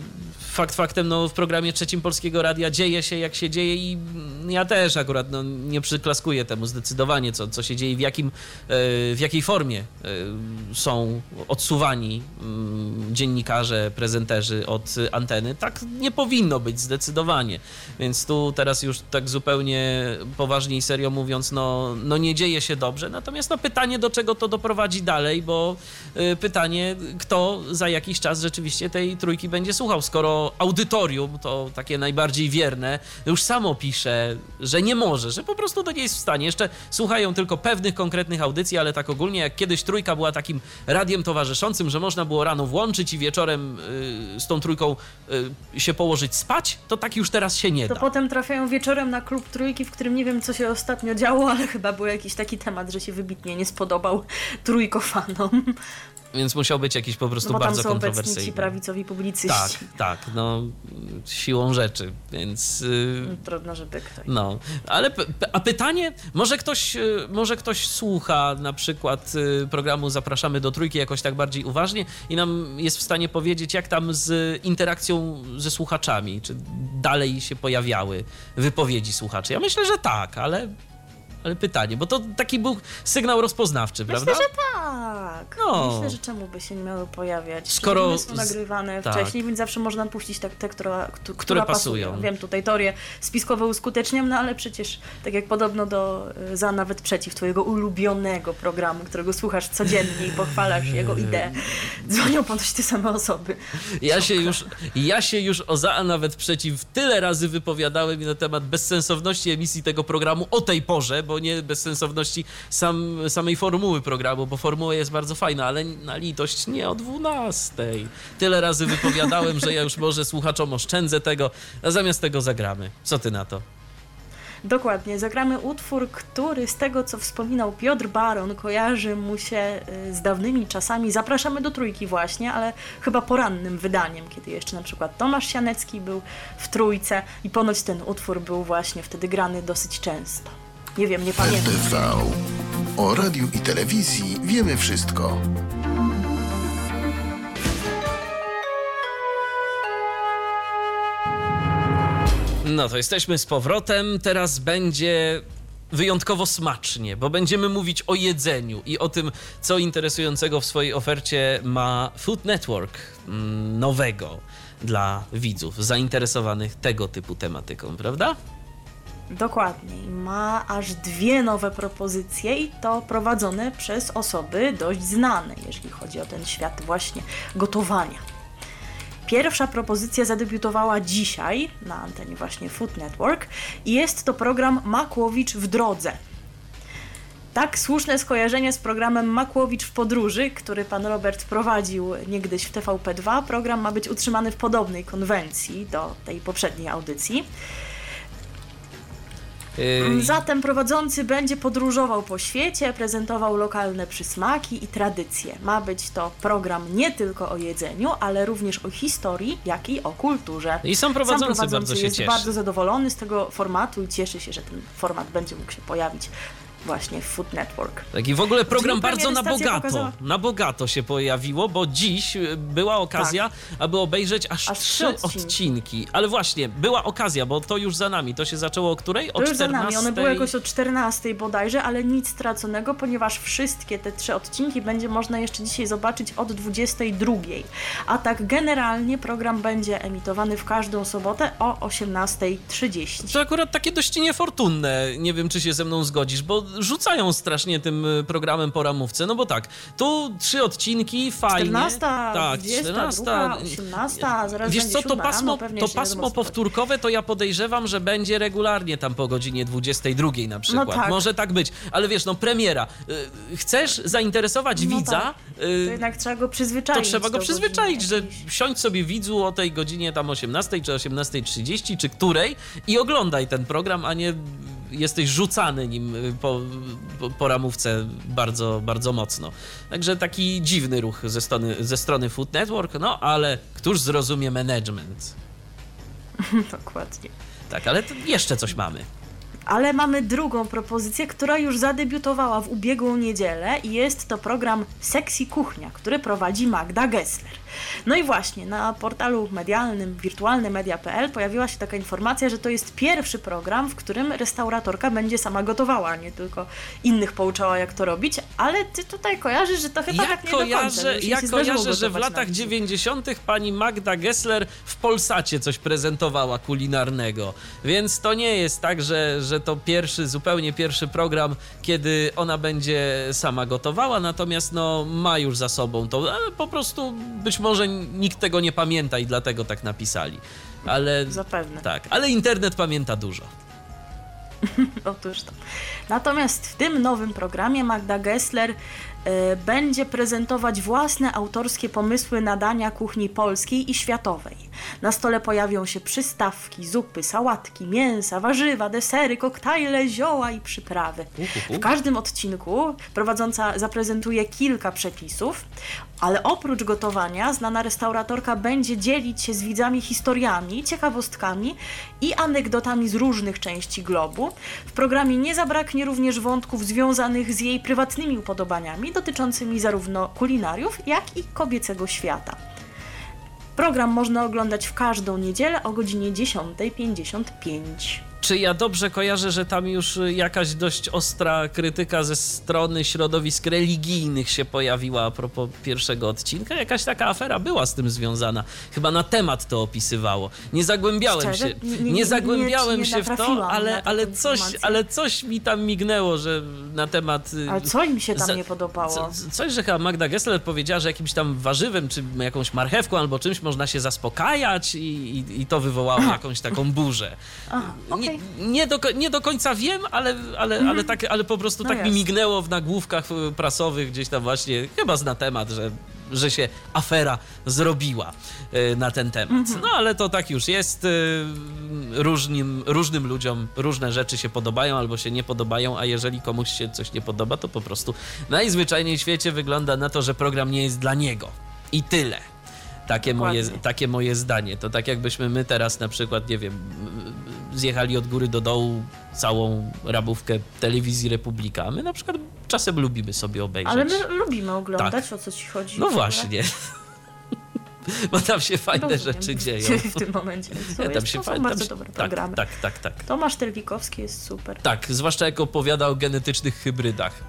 Fakt faktem, no w programie trzecim Polskiego Radia dzieje się jak się dzieje i mm, ja też akurat no, nie przyklaskuję temu zdecydowanie, co, co się dzieje, w, jakim, e, w jakiej formie e, są odsuwani mm, dziennikarze, prezenterzy od anteny. Tak nie powinno być zdecydowanie. Więc tu teraz już tak zupełnie poważnie i serio mówiąc, no, no nie dzieje się dobrze. Natomiast no pytanie, do czego to doprowadzi dalej, bo y, pytanie, kto za jakiś czas rzeczywiście tej trójki będzie słuchał, skoro audytorium, to takie najbardziej wierne, już samo pisze, że nie może, że po prostu to nie jest w stanie. Jeszcze słuchają tylko pewnych konkretnych audycji, ale tak ogólnie, jak kiedyś trójka była takim radiem towarzyszącym, że można było rano włączyć i wieczorem y, z tą trójką y, się położyć spać, to tak już teraz się nie To da. potem trafiają wieczorem na klub trójki, w którym nie wiem, co się ostatnio działo, ale chyba był jakiś taki temat, że się wybitnie nie spodobał trójkofanom. Więc musiał być jakiś po prostu No bo tam bardzo są obecni ci kontrowersyjny. prawicowi publicyści. Tak, tak, no siłą rzeczy, więc... y, Trudno, żeby ktoś. No, ale a pytanie, może ktoś, y, może ktoś słucha na przykład y, programu Zapraszamy do Trójki jakoś tak bardziej uważnie i nam jest w stanie powiedzieć, jak tam z interakcją ze słuchaczami, czy dalej się pojawiały wypowiedzi słuchaczy. Ja myślę, że tak, ale, ale pytanie, bo to taki był sygnał rozpoznawczy, Myślę, prawda? że tak. No. Myślę, że czemu by się nie miały pojawiać. Skoro są nagrywane tak. wcześniej, więc zawsze można puścić tak, te, która, któ- która pasują. Wiem, tutaj teorię spiskowe uskuteczniam, no ale przecież tak jak podobno do y, za nawet przeciw twojego ulubionego programu, którego słuchasz codziennie i pochwalasz jego ideę, dzwonią ponoć te same osoby. Ja się, już, ja się już o za, a nawet przeciw tyle razy wypowiadałem na temat bezsensowności emisji tego programu o tej porze, bo nie bezsensowności sam, samej formuły programu, bo formuła jest bardzo fajna, ale na litość nie o 12. Tyle razy wypowiadałem, że ja już może słuchaczom oszczędzę tego, a zamiast tego zagramy. Co ty na to? Dokładnie, zagramy utwór, który z tego, co wspominał Piotr Baron, kojarzy mu się y, z dawnymi czasami. Zapraszamy do trójki właśnie, ale chyba porannym wydaniem, kiedy jeszcze na przykład Tomasz Sianecki był w trójce i ponoć ten utwór był właśnie wtedy grany dosyć często. Nie wiem, nie pamiętam. RTV. O radiu i telewizji wiemy wszystko. No to jesteśmy z powrotem. Teraz będzie wyjątkowo smacznie, bo będziemy mówić o jedzeniu i o tym, co interesującego w swojej ofercie ma Food Network mm, nowego dla widzów zainteresowanych tego typu tematyką, prawda? Dokładnie. I Ma aż dwie nowe propozycje i to prowadzone przez osoby dość znane, jeżeli chodzi o ten świat właśnie gotowania. Pierwsza propozycja zadebiutowała dzisiaj na antenie właśnie Food Network i jest to program Makłowicz w drodze. Tak, słuszne skojarzenie z programem Makłowicz w podróży, który pan Robert prowadził niegdyś w TVP2. Program ma być utrzymany w podobnej konwencji do tej poprzedniej audycji. Zatem prowadzący będzie podróżował po świecie, prezentował lokalne przysmaki i tradycje. Ma być to program nie tylko o jedzeniu, ale również o historii, jak i o kulturze. I sam prowadzący, Sam prowadzący bardzo się jest cieszy. bardzo zadowolony z tego formatu i cieszy się, że ten format będzie mógł się pojawić właśnie w Food Network. Taki w ogóle program Dzień bardzo na bogato. pokazała- Na bogato się pojawiło, bo dziś y, była okazja, aby obejrzeć aż, Tak. Aż trzy odcinki. odcinki. Ale właśnie, była okazja, bo to już za nami. To się zaczęło o której? O To już za 14. nami, one były jakoś o 14 bodajże, ale nic straconego, ponieważ wszystkie te trzy odcinki będzie można jeszcze dzisiaj zobaczyć od 22. A tak generalnie program będzie emitowany w każdą sobotę o 18.30. To akurat takie dość niefortunne. Nie wiem, czy się ze mną zgodzisz, bo rzucają strasznie tym y, programem po ramówce. No bo tak, tu trzy odcinki, fajnie. 14, tak, 22, 18, a zaraz Wiesz co, to 7 pasmo, to pasmo powtórkowe to ja podejrzewam, że będzie regularnie tam po godzinie 22 na przykład. tak. Może tak być. Ale wiesz, no premiera. Y, Chcesz zainteresować No widza, tak. y, To jednak trzeba go to przyzwyczaić. trzeba go przyzwyczaić, że siądź sobie widzu o tej godzinie tam 18 czy 18.30 czy której i oglądaj ten program, a nie jesteś rzucany nim y, po, po, po ramówce bardzo, bardzo mocno. Także taki dziwny ruch ze strony, ze strony Food Network, no ale któż zrozumie management? Dokładnie. Tak, ale jeszcze coś mamy. Ale mamy drugą propozycję, która już zadebiutowała w ubiegłą niedzielę i jest to program Sexy Kuchnia, który prowadzi Magda Gessler. No i właśnie na portalu medialnym wirtualnemedia.pl pojawiła się taka informacja, że to jest pierwszy program, w którym restauratorka będzie sama gotowała, nie tylko innych pouczała jak to robić, ale ty tutaj kojarzysz, że to chyba Ja tak nie do końca. kojarzę, że się ja kojarzę że w latach wizji. 90. pani Magda Gessler w Polsacie coś prezentowała kulinarnego. Więc to nie jest tak, że, że to pierwszy, zupełnie pierwszy program, kiedy ona będzie sama gotowała, natomiast no, ma już za sobą to. Po prostu być może nikt tego nie pamięta i dlatego tak napisali. Ale. Zapewne. Tak, ale internet pamięta dużo. Otóż to. Natomiast w tym nowym programie Magda Gessler będzie prezentować własne autorskie pomysły na dania kuchni polskiej i światowej. Na stole pojawią się przystawki, zupy, sałatki, mięsa, warzywa, desery, koktajle, zioła i przyprawy. W każdym odcinku prowadząca zaprezentuje kilka przepisów, ale oprócz gotowania znana restauratorka będzie dzielić się z widzami historiami, ciekawostkami i anegdotami z różnych części globu. W programie nie zabraknie również wątków związanych z jej prywatnymi upodobaniami dotyczącymi zarówno kulinariów, jak i kobiecego świata. Program można oglądać w każdą niedzielę o godzinie 10.55. Czy ja dobrze kojarzę, że tam już y, jakaś dość ostra krytyka ze strony środowisk religijnych się pojawiła a propos pierwszego odcinka? Jakaś taka afera była z tym związana. Chyba na temat to opisywało. Nie zagłębiałem Szczerze? się, Nie- nie, nie- nie- zagłębiałem nie się w to, ale, ale, coś, informację. ale coś mi tam mignęło, że na temat... y, Ale co im się tam za- nie podobało? Co, coś, że chyba Magda Gessler powiedziała, że jakimś tam warzywem, czy jakąś marchewką albo czymś można się zaspokajać i, i, i to wywołało jakąś taką burzę. Aha. Mhm. Nie, do, nie do końca wiem, ale, ale, ale, tak, ale po prostu No tak mi jasne. mignęło w nagłówkach y, prasowych gdzieś tam właśnie, chyba zna temat, że, że się afera zrobiła y, na ten temat. Mhm. No ale to tak już jest. y, Różnym, różnym ludziom różne rzeczy się podobają albo się nie podobają, a jeżeli komuś się coś nie podoba, to po prostu najzwyczajniej w świecie wygląda na to, że program nie jest dla niego. I tyle. Takie moje, takie moje zdanie. To tak jakbyśmy my teraz na przykład, nie wiem, zjechali od góry do dołu całą rabówkę telewizji Republika. A My na przykład czasem lubimy sobie obejrzeć. Ale my lubimy oglądać, Tak. o co ci chodzi. No właśnie. Bo tam się fajne Rozumiem. rzeczy dzieją. W tym momencie. Nie, tam się to fa- są bardzo tam dobre tak, programy. Tak, tak, tak. Tomasz Terlikowski jest super. Tak, zwłaszcza jak opowiada o genetycznych hybrydach.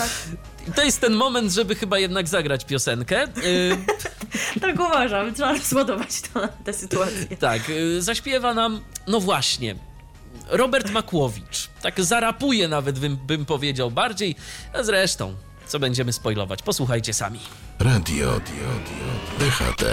Tak, to jest ten moment, żeby chyba jednak zagrać piosenkę. Y, tak uważam. Trzeba rozładować to, tę sytuację. tak, y, zaśpiewa nam, no właśnie, Robert Makłowicz. Tak zarapuje nawet, bym, bym powiedział, bardziej. A zresztą, co będziemy spoilować? Posłuchajcie sami. Radio DHT.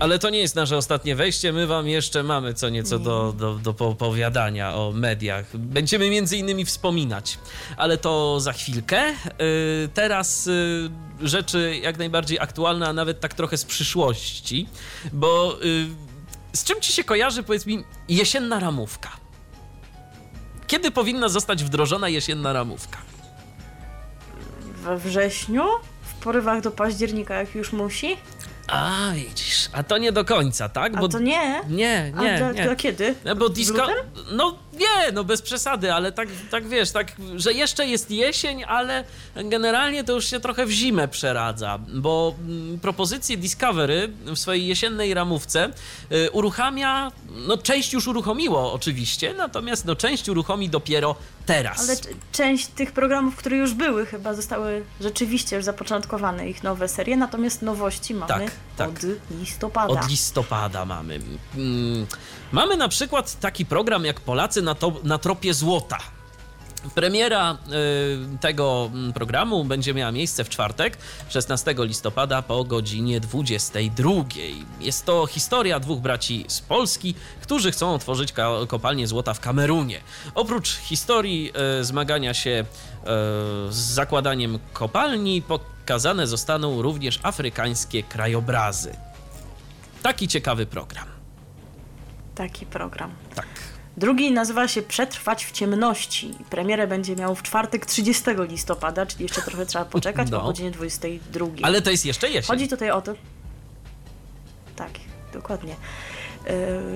Ale to nie jest nasze ostatnie wejście. My wam jeszcze mamy co nieco do, do, do opowiadania o mediach. Będziemy między innymi wspominać, ale to za chwilkę. Yy, teraz yy, rzeczy jak najbardziej aktualne, a nawet tak trochę z przyszłości, bo yy, z czym ci się kojarzy, powiedz mi, jesienna ramówka? Kiedy powinna zostać wdrożona jesienna ramówka? We wrześniu? W porywach do października, jak już musi? A, widzisz, a to nie do końca, tak? A to nie? Nie, A nie, dla, nie. dla kiedy? No bo disco. No nie, no bez przesady, ale tak, tak wiesz, tak, że jeszcze jest jesień, ale generalnie to już się trochę w zimę przeradza, bo mm, propozycje Discovery w swojej jesiennej ramówce y, uruchamia, no część już uruchomiło oczywiście, natomiast no część uruchomi dopiero teraz. Ale część tych programów, które już były, chyba zostały rzeczywiście już zapoczątkowane ich nowe serie, natomiast nowości mamy Tak, tak. od listopada. Od listopada mamy. Mamy na przykład taki program jak Polacy na, to, na tropie złota. Premiera y, tego mm, programu będzie miała miejsce w czwartek, 16 listopada po godzinie 22. Jest to historia dwóch braci z Polski, którzy chcą otworzyć kopalnię złota w Kamerunie. Oprócz historii y, zmagania się y, z zakładaniem kopalni, pokazane zostaną również afrykańskie krajobrazy. Taki ciekawy program. Taki program. Tak. Drugi nazywa się Przetrwać w ciemności. Premierę będzie miał w czwartek 30 listopada, czyli jeszcze trochę trzeba poczekać, No. po godzinie 22. Ale to jest jeszcze jesień. Chodzi tutaj o to. Tak, dokładnie.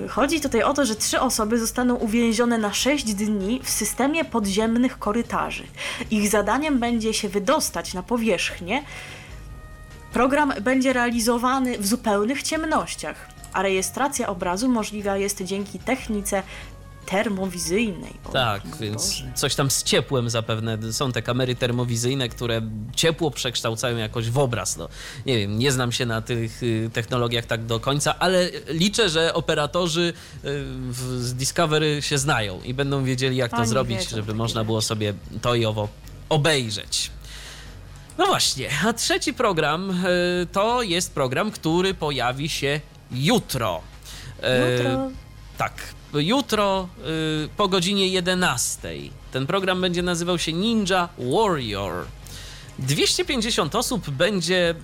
Yy, Chodzi tutaj o to, że trzy osoby zostaną uwięzione na 6 dni w systemie podziemnych korytarzy. Ich zadaniem będzie się wydostać na powierzchnię. Program będzie realizowany w zupełnych ciemnościach, a rejestracja obrazu możliwa jest dzięki technice termowizyjnej. O, Tak, mój więc Boże. coś tam z ciepłem zapewne. Są te kamery termowizyjne, które ciepło przekształcają jakoś w obraz. No, nie wiem, nie znam się na tych y, technologiach tak do końca, ale liczę, że operatorzy y, z Discovery się znają i będą wiedzieli, jak to Oni zrobić, wiedzą żeby można było sobie to i owo obejrzeć. No właśnie, a trzeci program y, to jest program, który pojawi się jutro. Y, Jutro. tak. jutro y, po godzinie 11. Ten program będzie nazywał się Ninja Warrior. 250 osób będzie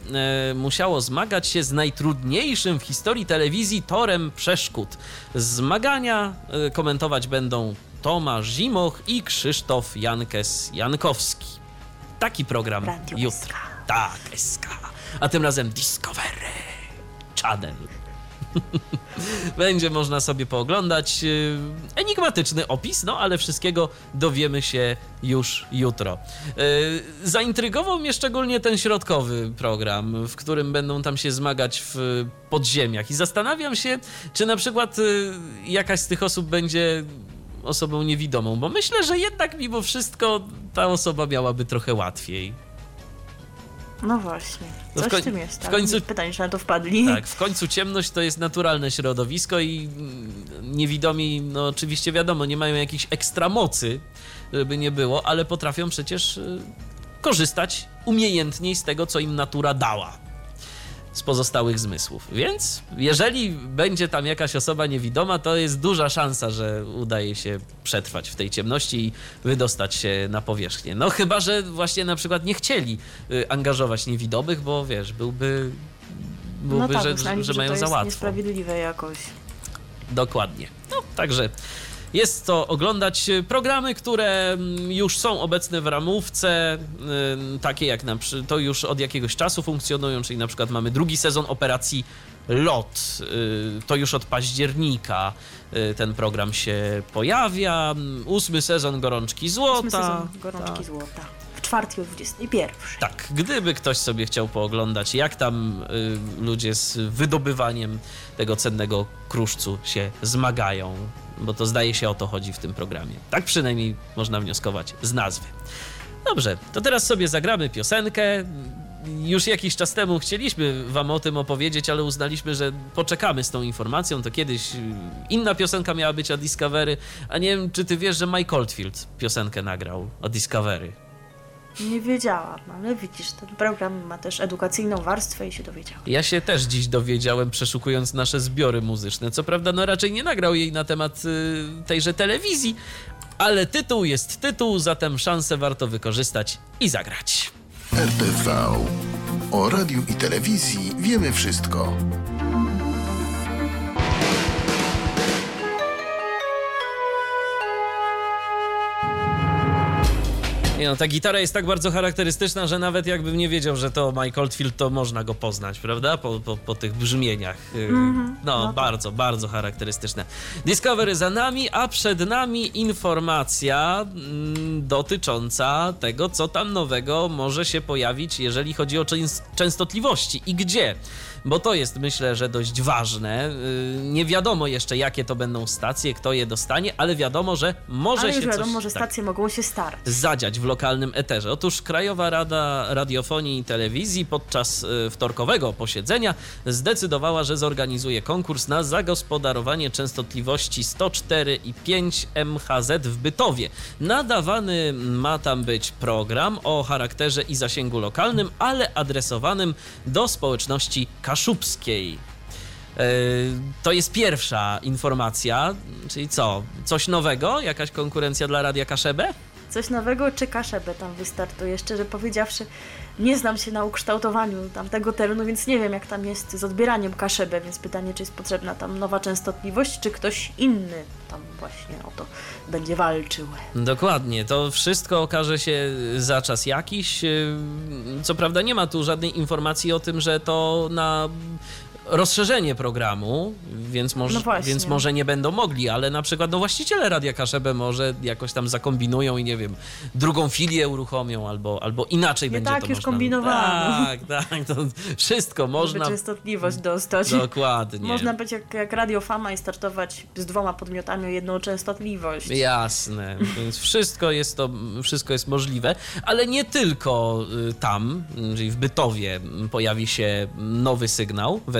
e, musiało zmagać się z najtrudniejszym w historii telewizji torem przeszkód. Zmagania e, komentować będą Tomasz Zimoch i Krzysztof Jankes Jankowski. Taki program Radio jutro. SK. Tak, SK. A tym razem Discovery Channel. Będzie można sobie pooglądać. Yy, Enigmatyczny opis, no ale wszystkiego dowiemy się już jutro. Yy, Zaintrygował mnie szczególnie ten środkowy program, w którym będą tam się zmagać w podziemiach. I zastanawiam się, czy na przykład yy, jakaś z tych osób będzie osobą niewidomą, bo myślę, że jednak mimo wszystko ta osoba miałaby trochę łatwiej. No właśnie. No w Coś w tym jest. w ale końcu- Pytanie, czy na to wpadli. Tak, w końcu ciemność to jest naturalne środowisko i niewidomi, no oczywiście wiadomo, nie mają jakichś ekstra mocy, żeby nie było, ale potrafią przecież y, korzystać umiejętniej z tego, co im natura dała. Z pozostałych zmysłów. Więc jeżeli będzie tam jakaś osoba niewidoma, to jest duża szansa, że udaje się przetrwać w tej ciemności i wydostać się na powierzchnię. No chyba, że właśnie na przykład nie chcieli y, angażować niewidomych, bo wiesz, byłby byłby, no tak, że, że, że mają to za jest łatwo. niesprawiedliwe jakoś. Dokładnie. No, także jest to oglądać programy, które mm, już są obecne w ramówce, takie jak na to już od jakiegoś czasu funkcjonują, czyli na przykład mamy drugi sezon operacji LOT. y, To już od października y, ten program się pojawia. Ósmy sezon Gorączki Złota. Ósmy sezon Gorączki tak. Złota. W czwartej o 21. Tak, gdyby ktoś sobie chciał pooglądać, jak tam y, ludzie z wydobywaniem tego cennego kruszcu się zmagają, bo to zdaje się o to chodzi w tym programie. Tak przynajmniej można wnioskować z nazwy. Dobrze, to teraz sobie zagramy piosenkę. Już jakiś czas temu chcieliśmy Wam o tym opowiedzieć, ale uznaliśmy, że poczekamy z tą informacją. To kiedyś y, inna piosenka miała być o Discovery, a nie wiem, czy Ty wiesz, że Mike Oldfield piosenkę nagrał o Discovery. Nie wiedziałam, ale widzisz, ten program ma też edukacyjną warstwę i się dowiedziałam. Ja się też dziś dowiedziałem, przeszukując nasze zbiory muzyczne. Co prawda, no raczej nie nagrał jej na temat y, tejże telewizji, ale tytuł jest tytuł, zatem szansę warto wykorzystać i zagrać. RTV. O radiu i telewizji wiemy wszystko. Nie no, ta gitara jest tak bardzo charakterystyczna, że nawet jakbym nie wiedział, że to Mike Oldfield, to można go poznać, prawda? Po, po, po tych brzmieniach. Y, No, tak. bardzo, bardzo charakterystyczne. Discovery za nami, a przed nami informacja mm, dotycząca tego, co tam nowego może się pojawić, jeżeli chodzi o częs- częstotliwości i gdzie. Bo to jest, myślę, że dość ważne. Y, Nie wiadomo jeszcze, jakie to będą stacje, kto je dostanie, ale wiadomo, że może ale się wiadomo, coś... że tak stacje mogą się starać. zadziać w lokalnym eterze. Otóż Krajowa Rada Radiofonii i Telewizji podczas y, wtorkowego posiedzenia zdecydowała, że zorganizuje konkurs na zagospodarowanie częstotliwości 104 i 5 MHz w Bytowie. Nadawany ma tam być program o charakterze i zasięgu lokalnym, ale adresowanym do społeczności kaszubskiej. E, To jest pierwsza informacja, czyli co? Coś nowego? Jakaś konkurencja dla Radia Kaszebę? Coś nowego czy kaszebę tam wystartuje? Szczerze powiedziawszy, nie znam się na ukształtowaniu tamtego terenu, więc nie wiem jak tam jest z odbieraniem kaszebę, więc pytanie, czy jest potrzebna tam nowa częstotliwość, czy ktoś inny tam właśnie o to będzie walczył. Dokładnie, to wszystko okaże się za czas jakiś. Yy, Co prawda nie ma tu żadnej informacji o tym, że to na rozszerzenie programu, więc może, No więc może nie będą mogli, ale na przykład no właściciele Radia Kaszebę może jakoś tam zakombinują i nie wiem, drugą filię uruchomią albo, albo inaczej Nie będzie tak to już można. kombinowano. Tak, tak, to wszystko można. Żeby częstotliwość dostać. Dokładnie. Można być jak, jak Radio Fama i startować z dwoma podmiotami o jedną częstotliwość. Jasne, więc wszystko jest to, wszystko jest możliwe, ale nie tylko y, tam, czyli w Bytowie pojawi się nowy sygnał w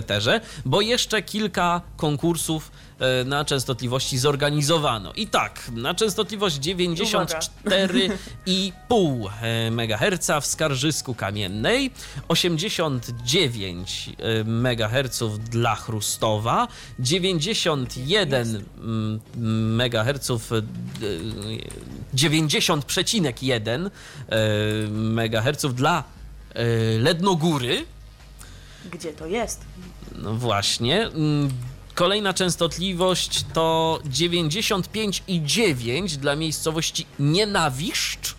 bo jeszcze kilka konkursów e, na częstotliwości zorganizowano. I tak, na częstotliwość 94,5 MHz w Skarżysku Kamiennej, 89 MHz dla Chrustowa, 91 MHz 90,1 MHz dla e, Lednogóry. Gdzie to jest? No właśnie. Mm, Kolejna częstotliwość to 95,9 dla miejscowości Nienawiszcz.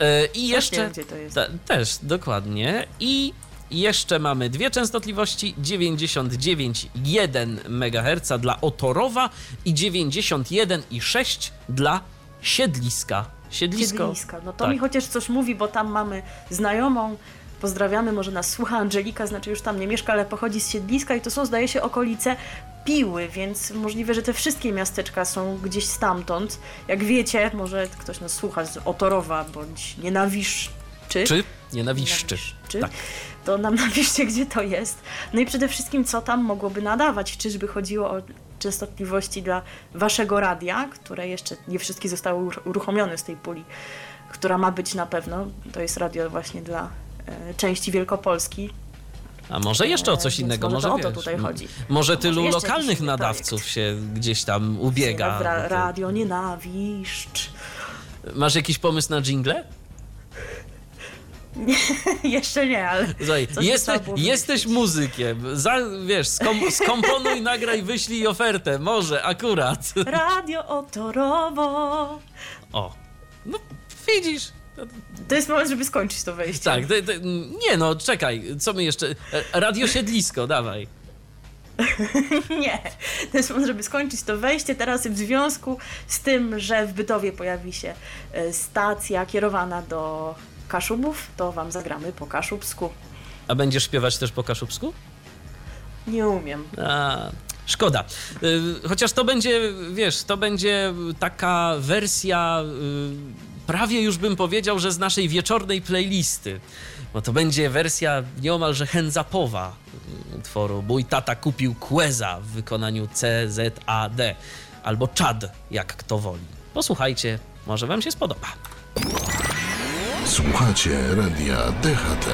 E, I jeszcze. Te- też, dokładnie. I jeszcze mamy dwie częstotliwości: 99,1 MHz dla Otorowa i 91,6 dla Siedliska. Siedlisko. Siedliska. No to tak. mi chociaż coś mówi, bo tam mamy znajomą. Pozdrawiamy, może nas słucha Angelika, znaczy już tam nie mieszka, ale pochodzi z Siedliska i to są, zdaje się, okolice Piły, więc możliwe, że te wszystkie miasteczka są gdzieś stamtąd. Jak wiecie, może ktoś nas słucha z Otorowa bądź Nienawiszczy. Czy nienawiszczy. Nienawiszczy. Tak. To nam napiszcie, gdzie to jest. No i przede wszystkim, co tam mogłoby nadawać. Czyżby chodziło o częstotliwości dla waszego radia, które jeszcze nie wszystkie zostały uruch- uruchomione z tej puli, która ma być na pewno. To jest radio właśnie dla części Wielkopolski. A może jeszcze o coś Więc innego, może może, o to tutaj chodzi. Może może tylu jeszcze lokalnych nadawców się gdzieś tam ubiega. Ra- radio Nienawiszcz. Masz jakiś pomysł na jingle? Jeszcze nie, ale Coś by jesteś, muzykiem. Za, wiesz, skom, skomponuj, nagraj, wyślij ofertę. Może, akurat. radio Otorowo. O, no widzisz. To jest moment, żeby skończyć to wejście. Tak, te, te, nie no, czekaj, co my jeszcze... E, Radio Siedlisko, dawaj. Nie, to jest moment, żeby skończyć to wejście. Teraz w związku z tym, że w Bytowie pojawi się e, stacja kierowana do Kaszubów, to wam zagramy po kaszubsku. A będziesz śpiewać też po kaszubsku? Nie umiem. A, szkoda. Y, Chociaż to będzie, wiesz, to będzie taka wersja, y, prawie już bym powiedział, że z naszej wieczornej playlisty. Bo to będzie wersja nieomalże handzapowa y, utworu. Mój tata kupił Queza w wykonaniu CZAD albo Chad, jak kto woli. Posłuchajcie, może wam się spodoba. Słuchacie radia DHT.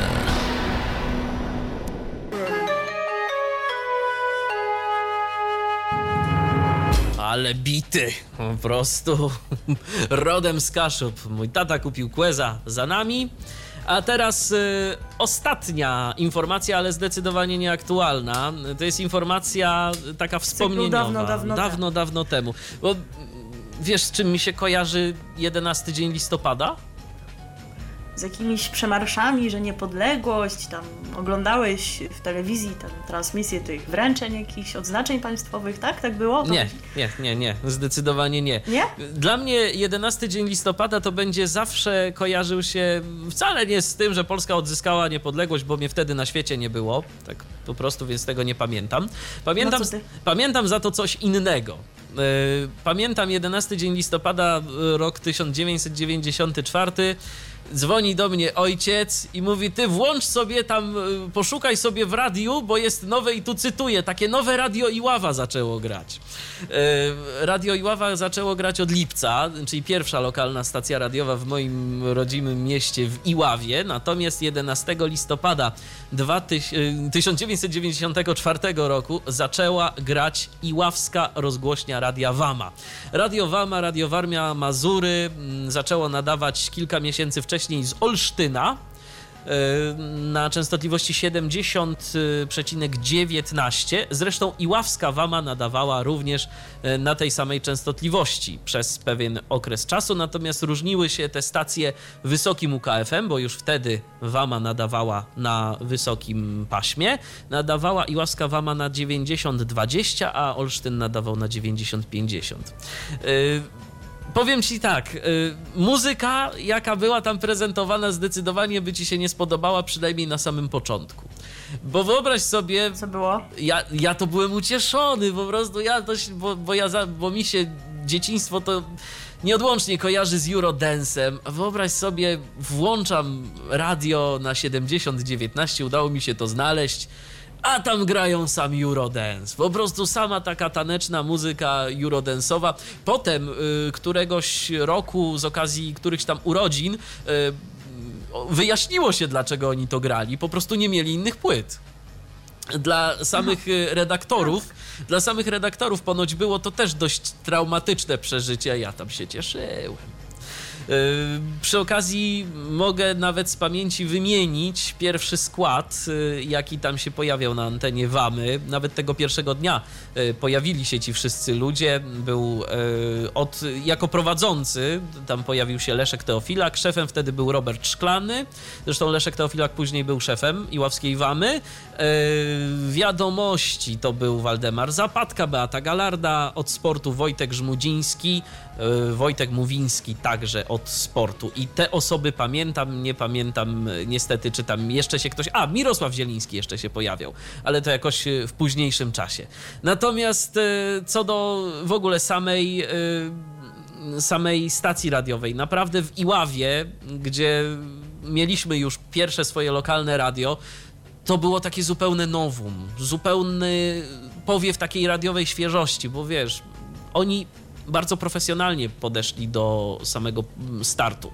Ale bity, po prostu rodem z Kaszub. Mój tata kupił Queza za nami. A teraz y, ostatnia informacja, ale zdecydowanie nieaktualna. To jest informacja taka wspomnieniowa. dawno, dawno dawno, dawno temu. Bo mm, wiesz, z czym mi się kojarzy 11 dzień listopada? Z jakimiś przemarszami, że niepodległość, tam oglądałeś w telewizji tam transmisję tych wręczeń jakichś, odznaczeń państwowych, tak? Tak było? To- Nie, nie, nie, nie, zdecydowanie nie. Nie? Dla mnie 11 dzień listopada to będzie zawsze kojarzył się wcale nie z tym, że Polska odzyskała niepodległość, bo mnie wtedy na świecie nie było. Tak po prostu, więc tego nie pamiętam. Pamiętam, No pamiętam za to coś innego. Yy, Pamiętam 11 dzień listopada, yy, rok 1994. Dzwoni do mnie ojciec i mówi: Ty włącz sobie tam, yy, poszukaj sobie w radiu, bo jest nowe i tu cytuję: takie nowe radio Iława zaczęło grać. Yy, Radio Iława zaczęło grać od lipca, czyli pierwsza lokalna stacja radiowa w moim rodzimym mieście w Iławie. Natomiast 11 listopada 2000 yy, 1994 roku zaczęła grać Iławska rozgłośnia Radia Wama. Radio Wama, Radio Warmia Mazury mm, zaczęło nadawać kilka miesięcy wcześniej z Olsztyna yy, na częstotliwości 70,19. Zresztą Iławska Wama nadawała również yy, na tej samej częstotliwości przez pewien okres czasu, natomiast różniły się te stacje wysokim UKFM, bo już wtedy Wama nadawała na wysokim paśmie, nadawała Iławska Wama na 90-20, a Olsztyn nadawał na 90-50. Powiem ci tak, y, muzyka, jaka była tam prezentowana, zdecydowanie by ci się nie spodobała, przynajmniej na samym początku. Bo wyobraź sobie, Co było? ja, ja to byłem ucieszony, po prostu ja się- bo, bo, ja za, bo mi się dzieciństwo to nieodłącznie kojarzy z Eurodensem. Wyobraź sobie, włączam radio na 7019, udało mi się to znaleźć. A tam grają sam Eurodance. Po prostu sama taka taneczna muzyka eurodance'owa. Potem y, któregoś roku z okazji którychś tam urodzin y, wyjaśniło się, dlaczego oni to grali. Po prostu nie mieli innych płyt. Dla samych y, redaktorów, dla samych redaktorów ponoć było to też dość traumatyczne przeżycie. Ja tam się cieszyłem. Yy, Przy okazji mogę nawet z pamięci wymienić pierwszy skład, yy, jaki tam się pojawiał na antenie Wamy. Nawet tego pierwszego dnia yy, pojawili się ci wszyscy ludzie. Był od, jako prowadzący, tam pojawił się Leszek Teofilak, szefem wtedy był Robert Szklany. Zresztą Leszek Teofilak później był szefem Iławskiej Wamy. Yy, Wiadomości to był Waldemar Zapadka, Beata Galarda, od sportu Wojtek Żmudziński, yy, Wojtek Mówiński także od sportu. I te osoby pamiętam, nie pamiętam yy, niestety, czy tam jeszcze się ktoś... A, Mirosław Zieliński jeszcze się pojawiał, ale to jakoś w późniejszym czasie. Natomiast co do w ogóle samej... Samej stacji radiowej. Naprawdę w Iławie, gdzie mieliśmy już pierwsze swoje lokalne radio, to było takie zupełne nowum, zupełny powiew takiej radiowej świeżości, bo wiesz, oni bardzo profesjonalnie podeszli do samego mm, startu.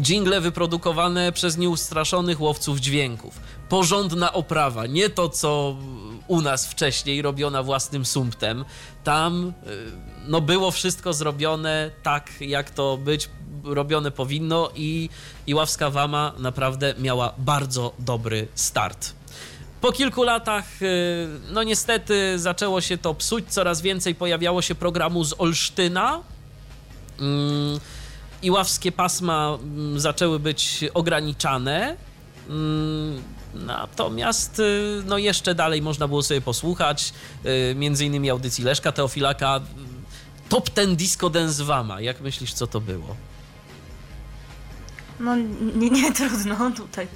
Jingle wyprodukowane przez nieustraszonych łowców dźwięków. Porządna oprawa, nie to co u nas wcześniej robiona własnym sumptem. Tam y, no, było wszystko zrobione tak, jak to być robione powinno i Iławska Wama naprawdę miała bardzo dobry start. Po kilku latach, y, no niestety, zaczęło się to psuć. Coraz więcej pojawiało się programu z Olsztyna. Mm, Iławskie pasma mm, zaczęły być ograniczane. Natomiast y, no jeszcze dalej można było sobie posłuchać, y, między innymi audycji Leszka Teofilaka. y, Top ten Disco Dance Wama. Jak myślisz, co to było? No nie, nie trudno tutaj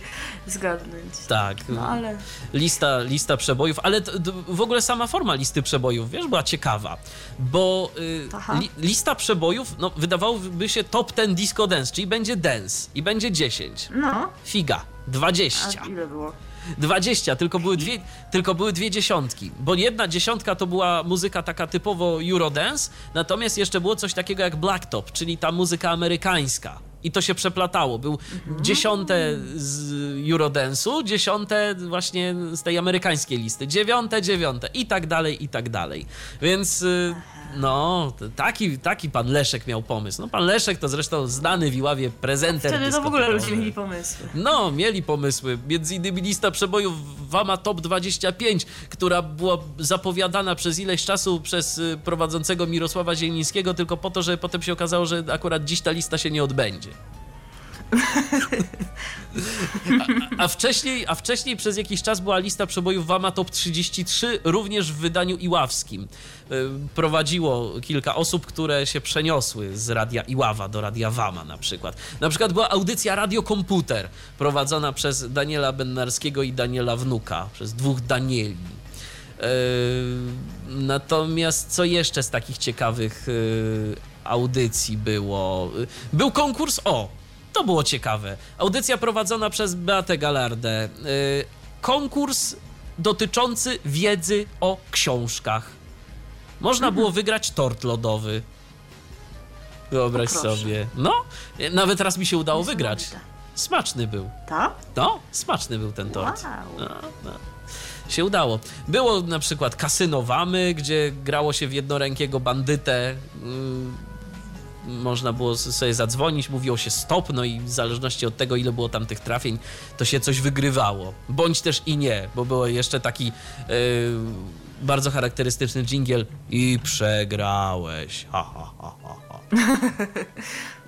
zgadnąć. Tak. No ale lista, lista przebojów, ale w ogóle sama forma listy przebojów, wiesz, była ciekawa, bo y, li, lista przebojów, no wydawałoby się top ten disco dance, czyli będzie dance i będzie 10. no, Figa, 20. a ile było? 20, tylko były, dwie, tylko były dwie dziesiątki, bo jedna dziesiątka to była muzyka taka typowo Eurodance, natomiast jeszcze było coś takiego jak Blacktop, czyli ta muzyka amerykańska. I to się przeplatało. Był dziesiąte z Eurodance'u, dziesiąte właśnie z tej amerykańskiej listy, dziewiąte, dziewiąte i tak dalej, i tak dalej. Więc y, no, taki, taki pan Leszek miał pomysł. No pan Leszek to zresztą znany w Iławie prezenter Wtedy to w ogóle ludzie mieli pomysły. No, mieli pomysły. Między innymi lista przebojów Wama Top 25, która była zapowiadana przez ileś czasu przez y, prowadzącego Mirosława Zielińskiego, tylko po to, że potem się okazało, że akurat dziś ta lista się nie odbędzie. A, a, wcześniej, a wcześniej przez jakiś czas była lista przebojów Wama Top 33, również w wydaniu iławskim. Y, Prowadziło kilka osób, które się przeniosły z radia Iława do radia Wama na przykład. Na przykład była audycja Radio Komputer, prowadzona przez Daniela Bennarskiego i Daniela Wnuka, przez dwóch Danieli. Natomiast co jeszcze z takich ciekawych yy, audycji było? Był konkurs, o, to było ciekawe. Audycja prowadzona przez Beatę Galardę. Yy, Konkurs dotyczący wiedzy o książkach. Można było wygrać tort lodowy. Wyobraź sobie. No, nawet raz mi się udało wygrać. Smaczny był. Tak? No, smaczny był ten tort. Wow. No, no. Się udało. Było na przykład kasyno Wamy, gdzie grało się w jednorękiego bandytę. Ym, Można było sobie zadzwonić, mówiło się stop, no i w zależności od tego, ile było tam tych trafień, to się coś wygrywało. Bądź też i nie, bo było jeszcze taki yy, bardzo charakterystyczny dżingiel i przegrałeś. Ha, ha, ha, ha, ha.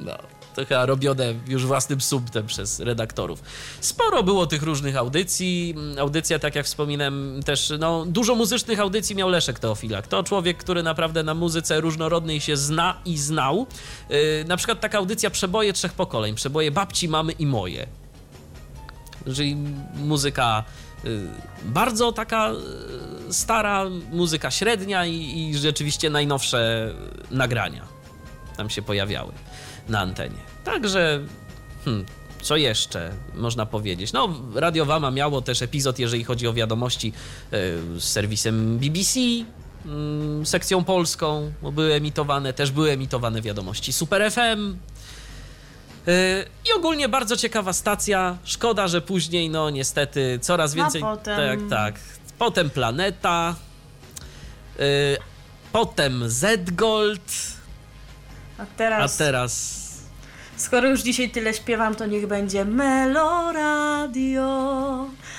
No, to chyba robione już własnym sumptem przez redaktorów. Sporo było tych różnych audycji. Audycja, tak jak wspominałem, też no, dużo muzycznych audycji miał Leszek Teofilak. To człowiek, który naprawdę na muzyce różnorodnej się zna i znał. Yy, na przykład taka audycja Przeboje trzech pokoleń. Przeboje babci, mamy i moje. czyli muzyka y, bardzo taka y, stara, muzyka średnia i, i rzeczywiście najnowsze nagrania tam się pojawiały na antenie. Także, hmm, co jeszcze można powiedzieć? No, Radio Wama miało też epizod, jeżeli chodzi o wiadomości y, z serwisem BBC, mm, sekcją polską, bo były emitowane, też były emitowane wiadomości Super FM. Y, I ogólnie bardzo ciekawa stacja. Szkoda, że później, no niestety, coraz A więcej. potem- Tak, tak. Potem Planeta. y, Potem Z-Gold. A A teraz, teraz. skoro już dzisiaj tyle śpiewam, to niech będzie Meloradio.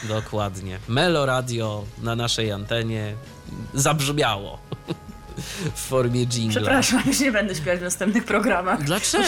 Dokładnie. Melo Radio na naszej antenie zabrzmiało w formie jingla. Przepraszam, już nie będę śpiewać w następnych programach. Dlaczego?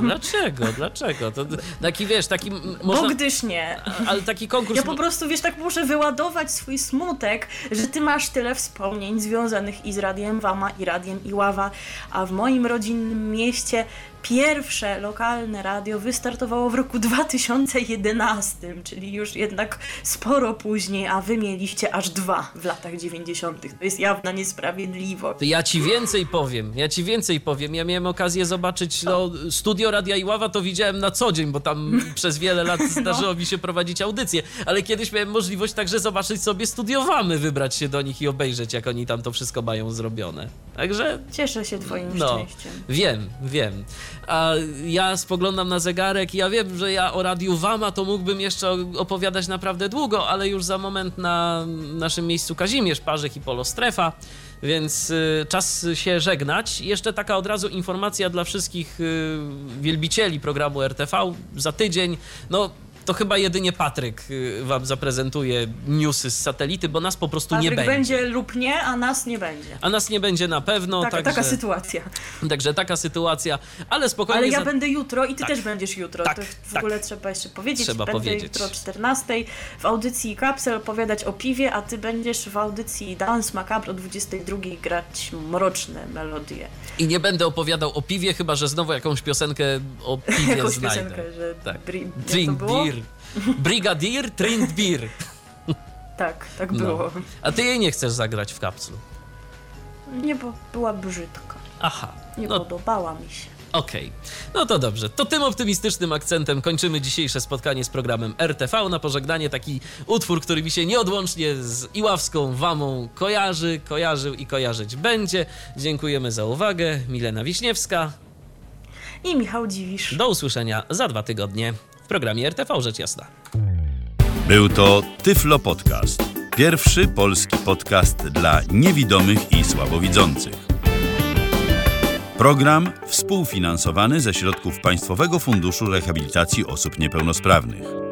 Dlaczego? Dlaczego? To taki wiesz, taki m- Bo można, gdyż nie. ale taki konkurs Ja po prostu, wiesz, tak muszę wyładować swój smutek, że ty masz tyle wspomnień związanych i z Radiem Wama, i Radiem Iława, a w moim rodzinnym mieście pierwsze lokalne radio wystartowało w roku 2011, czyli już jednak sporo później, a wy mieliście aż dwa w latach 90. To jest jawna niesprawiedliwość. Ja ci więcej powiem, ja ci więcej powiem. Ja miałem okazję zobaczyć no, studio Radia Iława, to widziałem na co dzień, bo tam przez wiele lat zdarzyło mi się prowadzić audycje, ale kiedyś miałem możliwość także zobaczyć sobie studiowamy, wybrać się do nich i obejrzeć, jak oni tam to wszystko mają zrobione. Także Cieszę się twoim no, szczęściem. wiem, wiem. A ja spoglądam na zegarek i ja wiem, że ja o Radiu Wama to mógłbym jeszcze opowiadać naprawdę długo, ale już za moment na naszym miejscu Kazimierz, Parzych i Polostrefa, więc y, czas się żegnać. Jeszcze taka od razu informacja dla wszystkich y, wielbicieli programu RTV. Za tydzień, no to chyba jedynie Patryk y, wam zaprezentuje newsy z satelity, bo nas po prostu Patryk nie będzie. będzie lub nie, a nas nie będzie. A nas nie będzie na pewno, Taka, także, taka sytuacja. także taka sytuacja, ale spokojnie. Ale ja za- będę jutro i ty Tak. też będziesz jutro. Tak, to w tak. ogóle trzeba jeszcze powiedzieć. Trzeba będę powiedzieć. jutro o 14 w audycji Kapsel opowiadać o piwie, a ty będziesz w audycji Dance Macabre o 22 grać mroczne melodie. I nie będę opowiadał o piwie, chyba że znowu jakąś piosenkę o piwie Jakąś znajdę. piosenkę, że Tak. bri- Drink beer. Brigadier, drink beer. Tak, tak No. było. A ty jej nie chcesz zagrać w kapslu. Nie, bo była brzydka. Aha. Nie No podobała mi się. okej. No to dobrze. To tym optymistycznym akcentem kończymy dzisiejsze spotkanie z programem RTV. Na pożegnanie taki utwór, który mi się nieodłącznie z Iławską Wamą kojarzy, kojarzył i kojarzyć będzie. Dziękujemy za uwagę. Milena Wiśniewska. I Michał Dziwisz. Do usłyszenia za dwa tygodnie w programie RTV Rzecz Jasna. Był to Tyflo Podcast. Pierwszy polski podcast dla niewidomych i słabowidzących. Program współfinansowany ze środków Państwowego Funduszu Rehabilitacji Osób Niepełnosprawnych.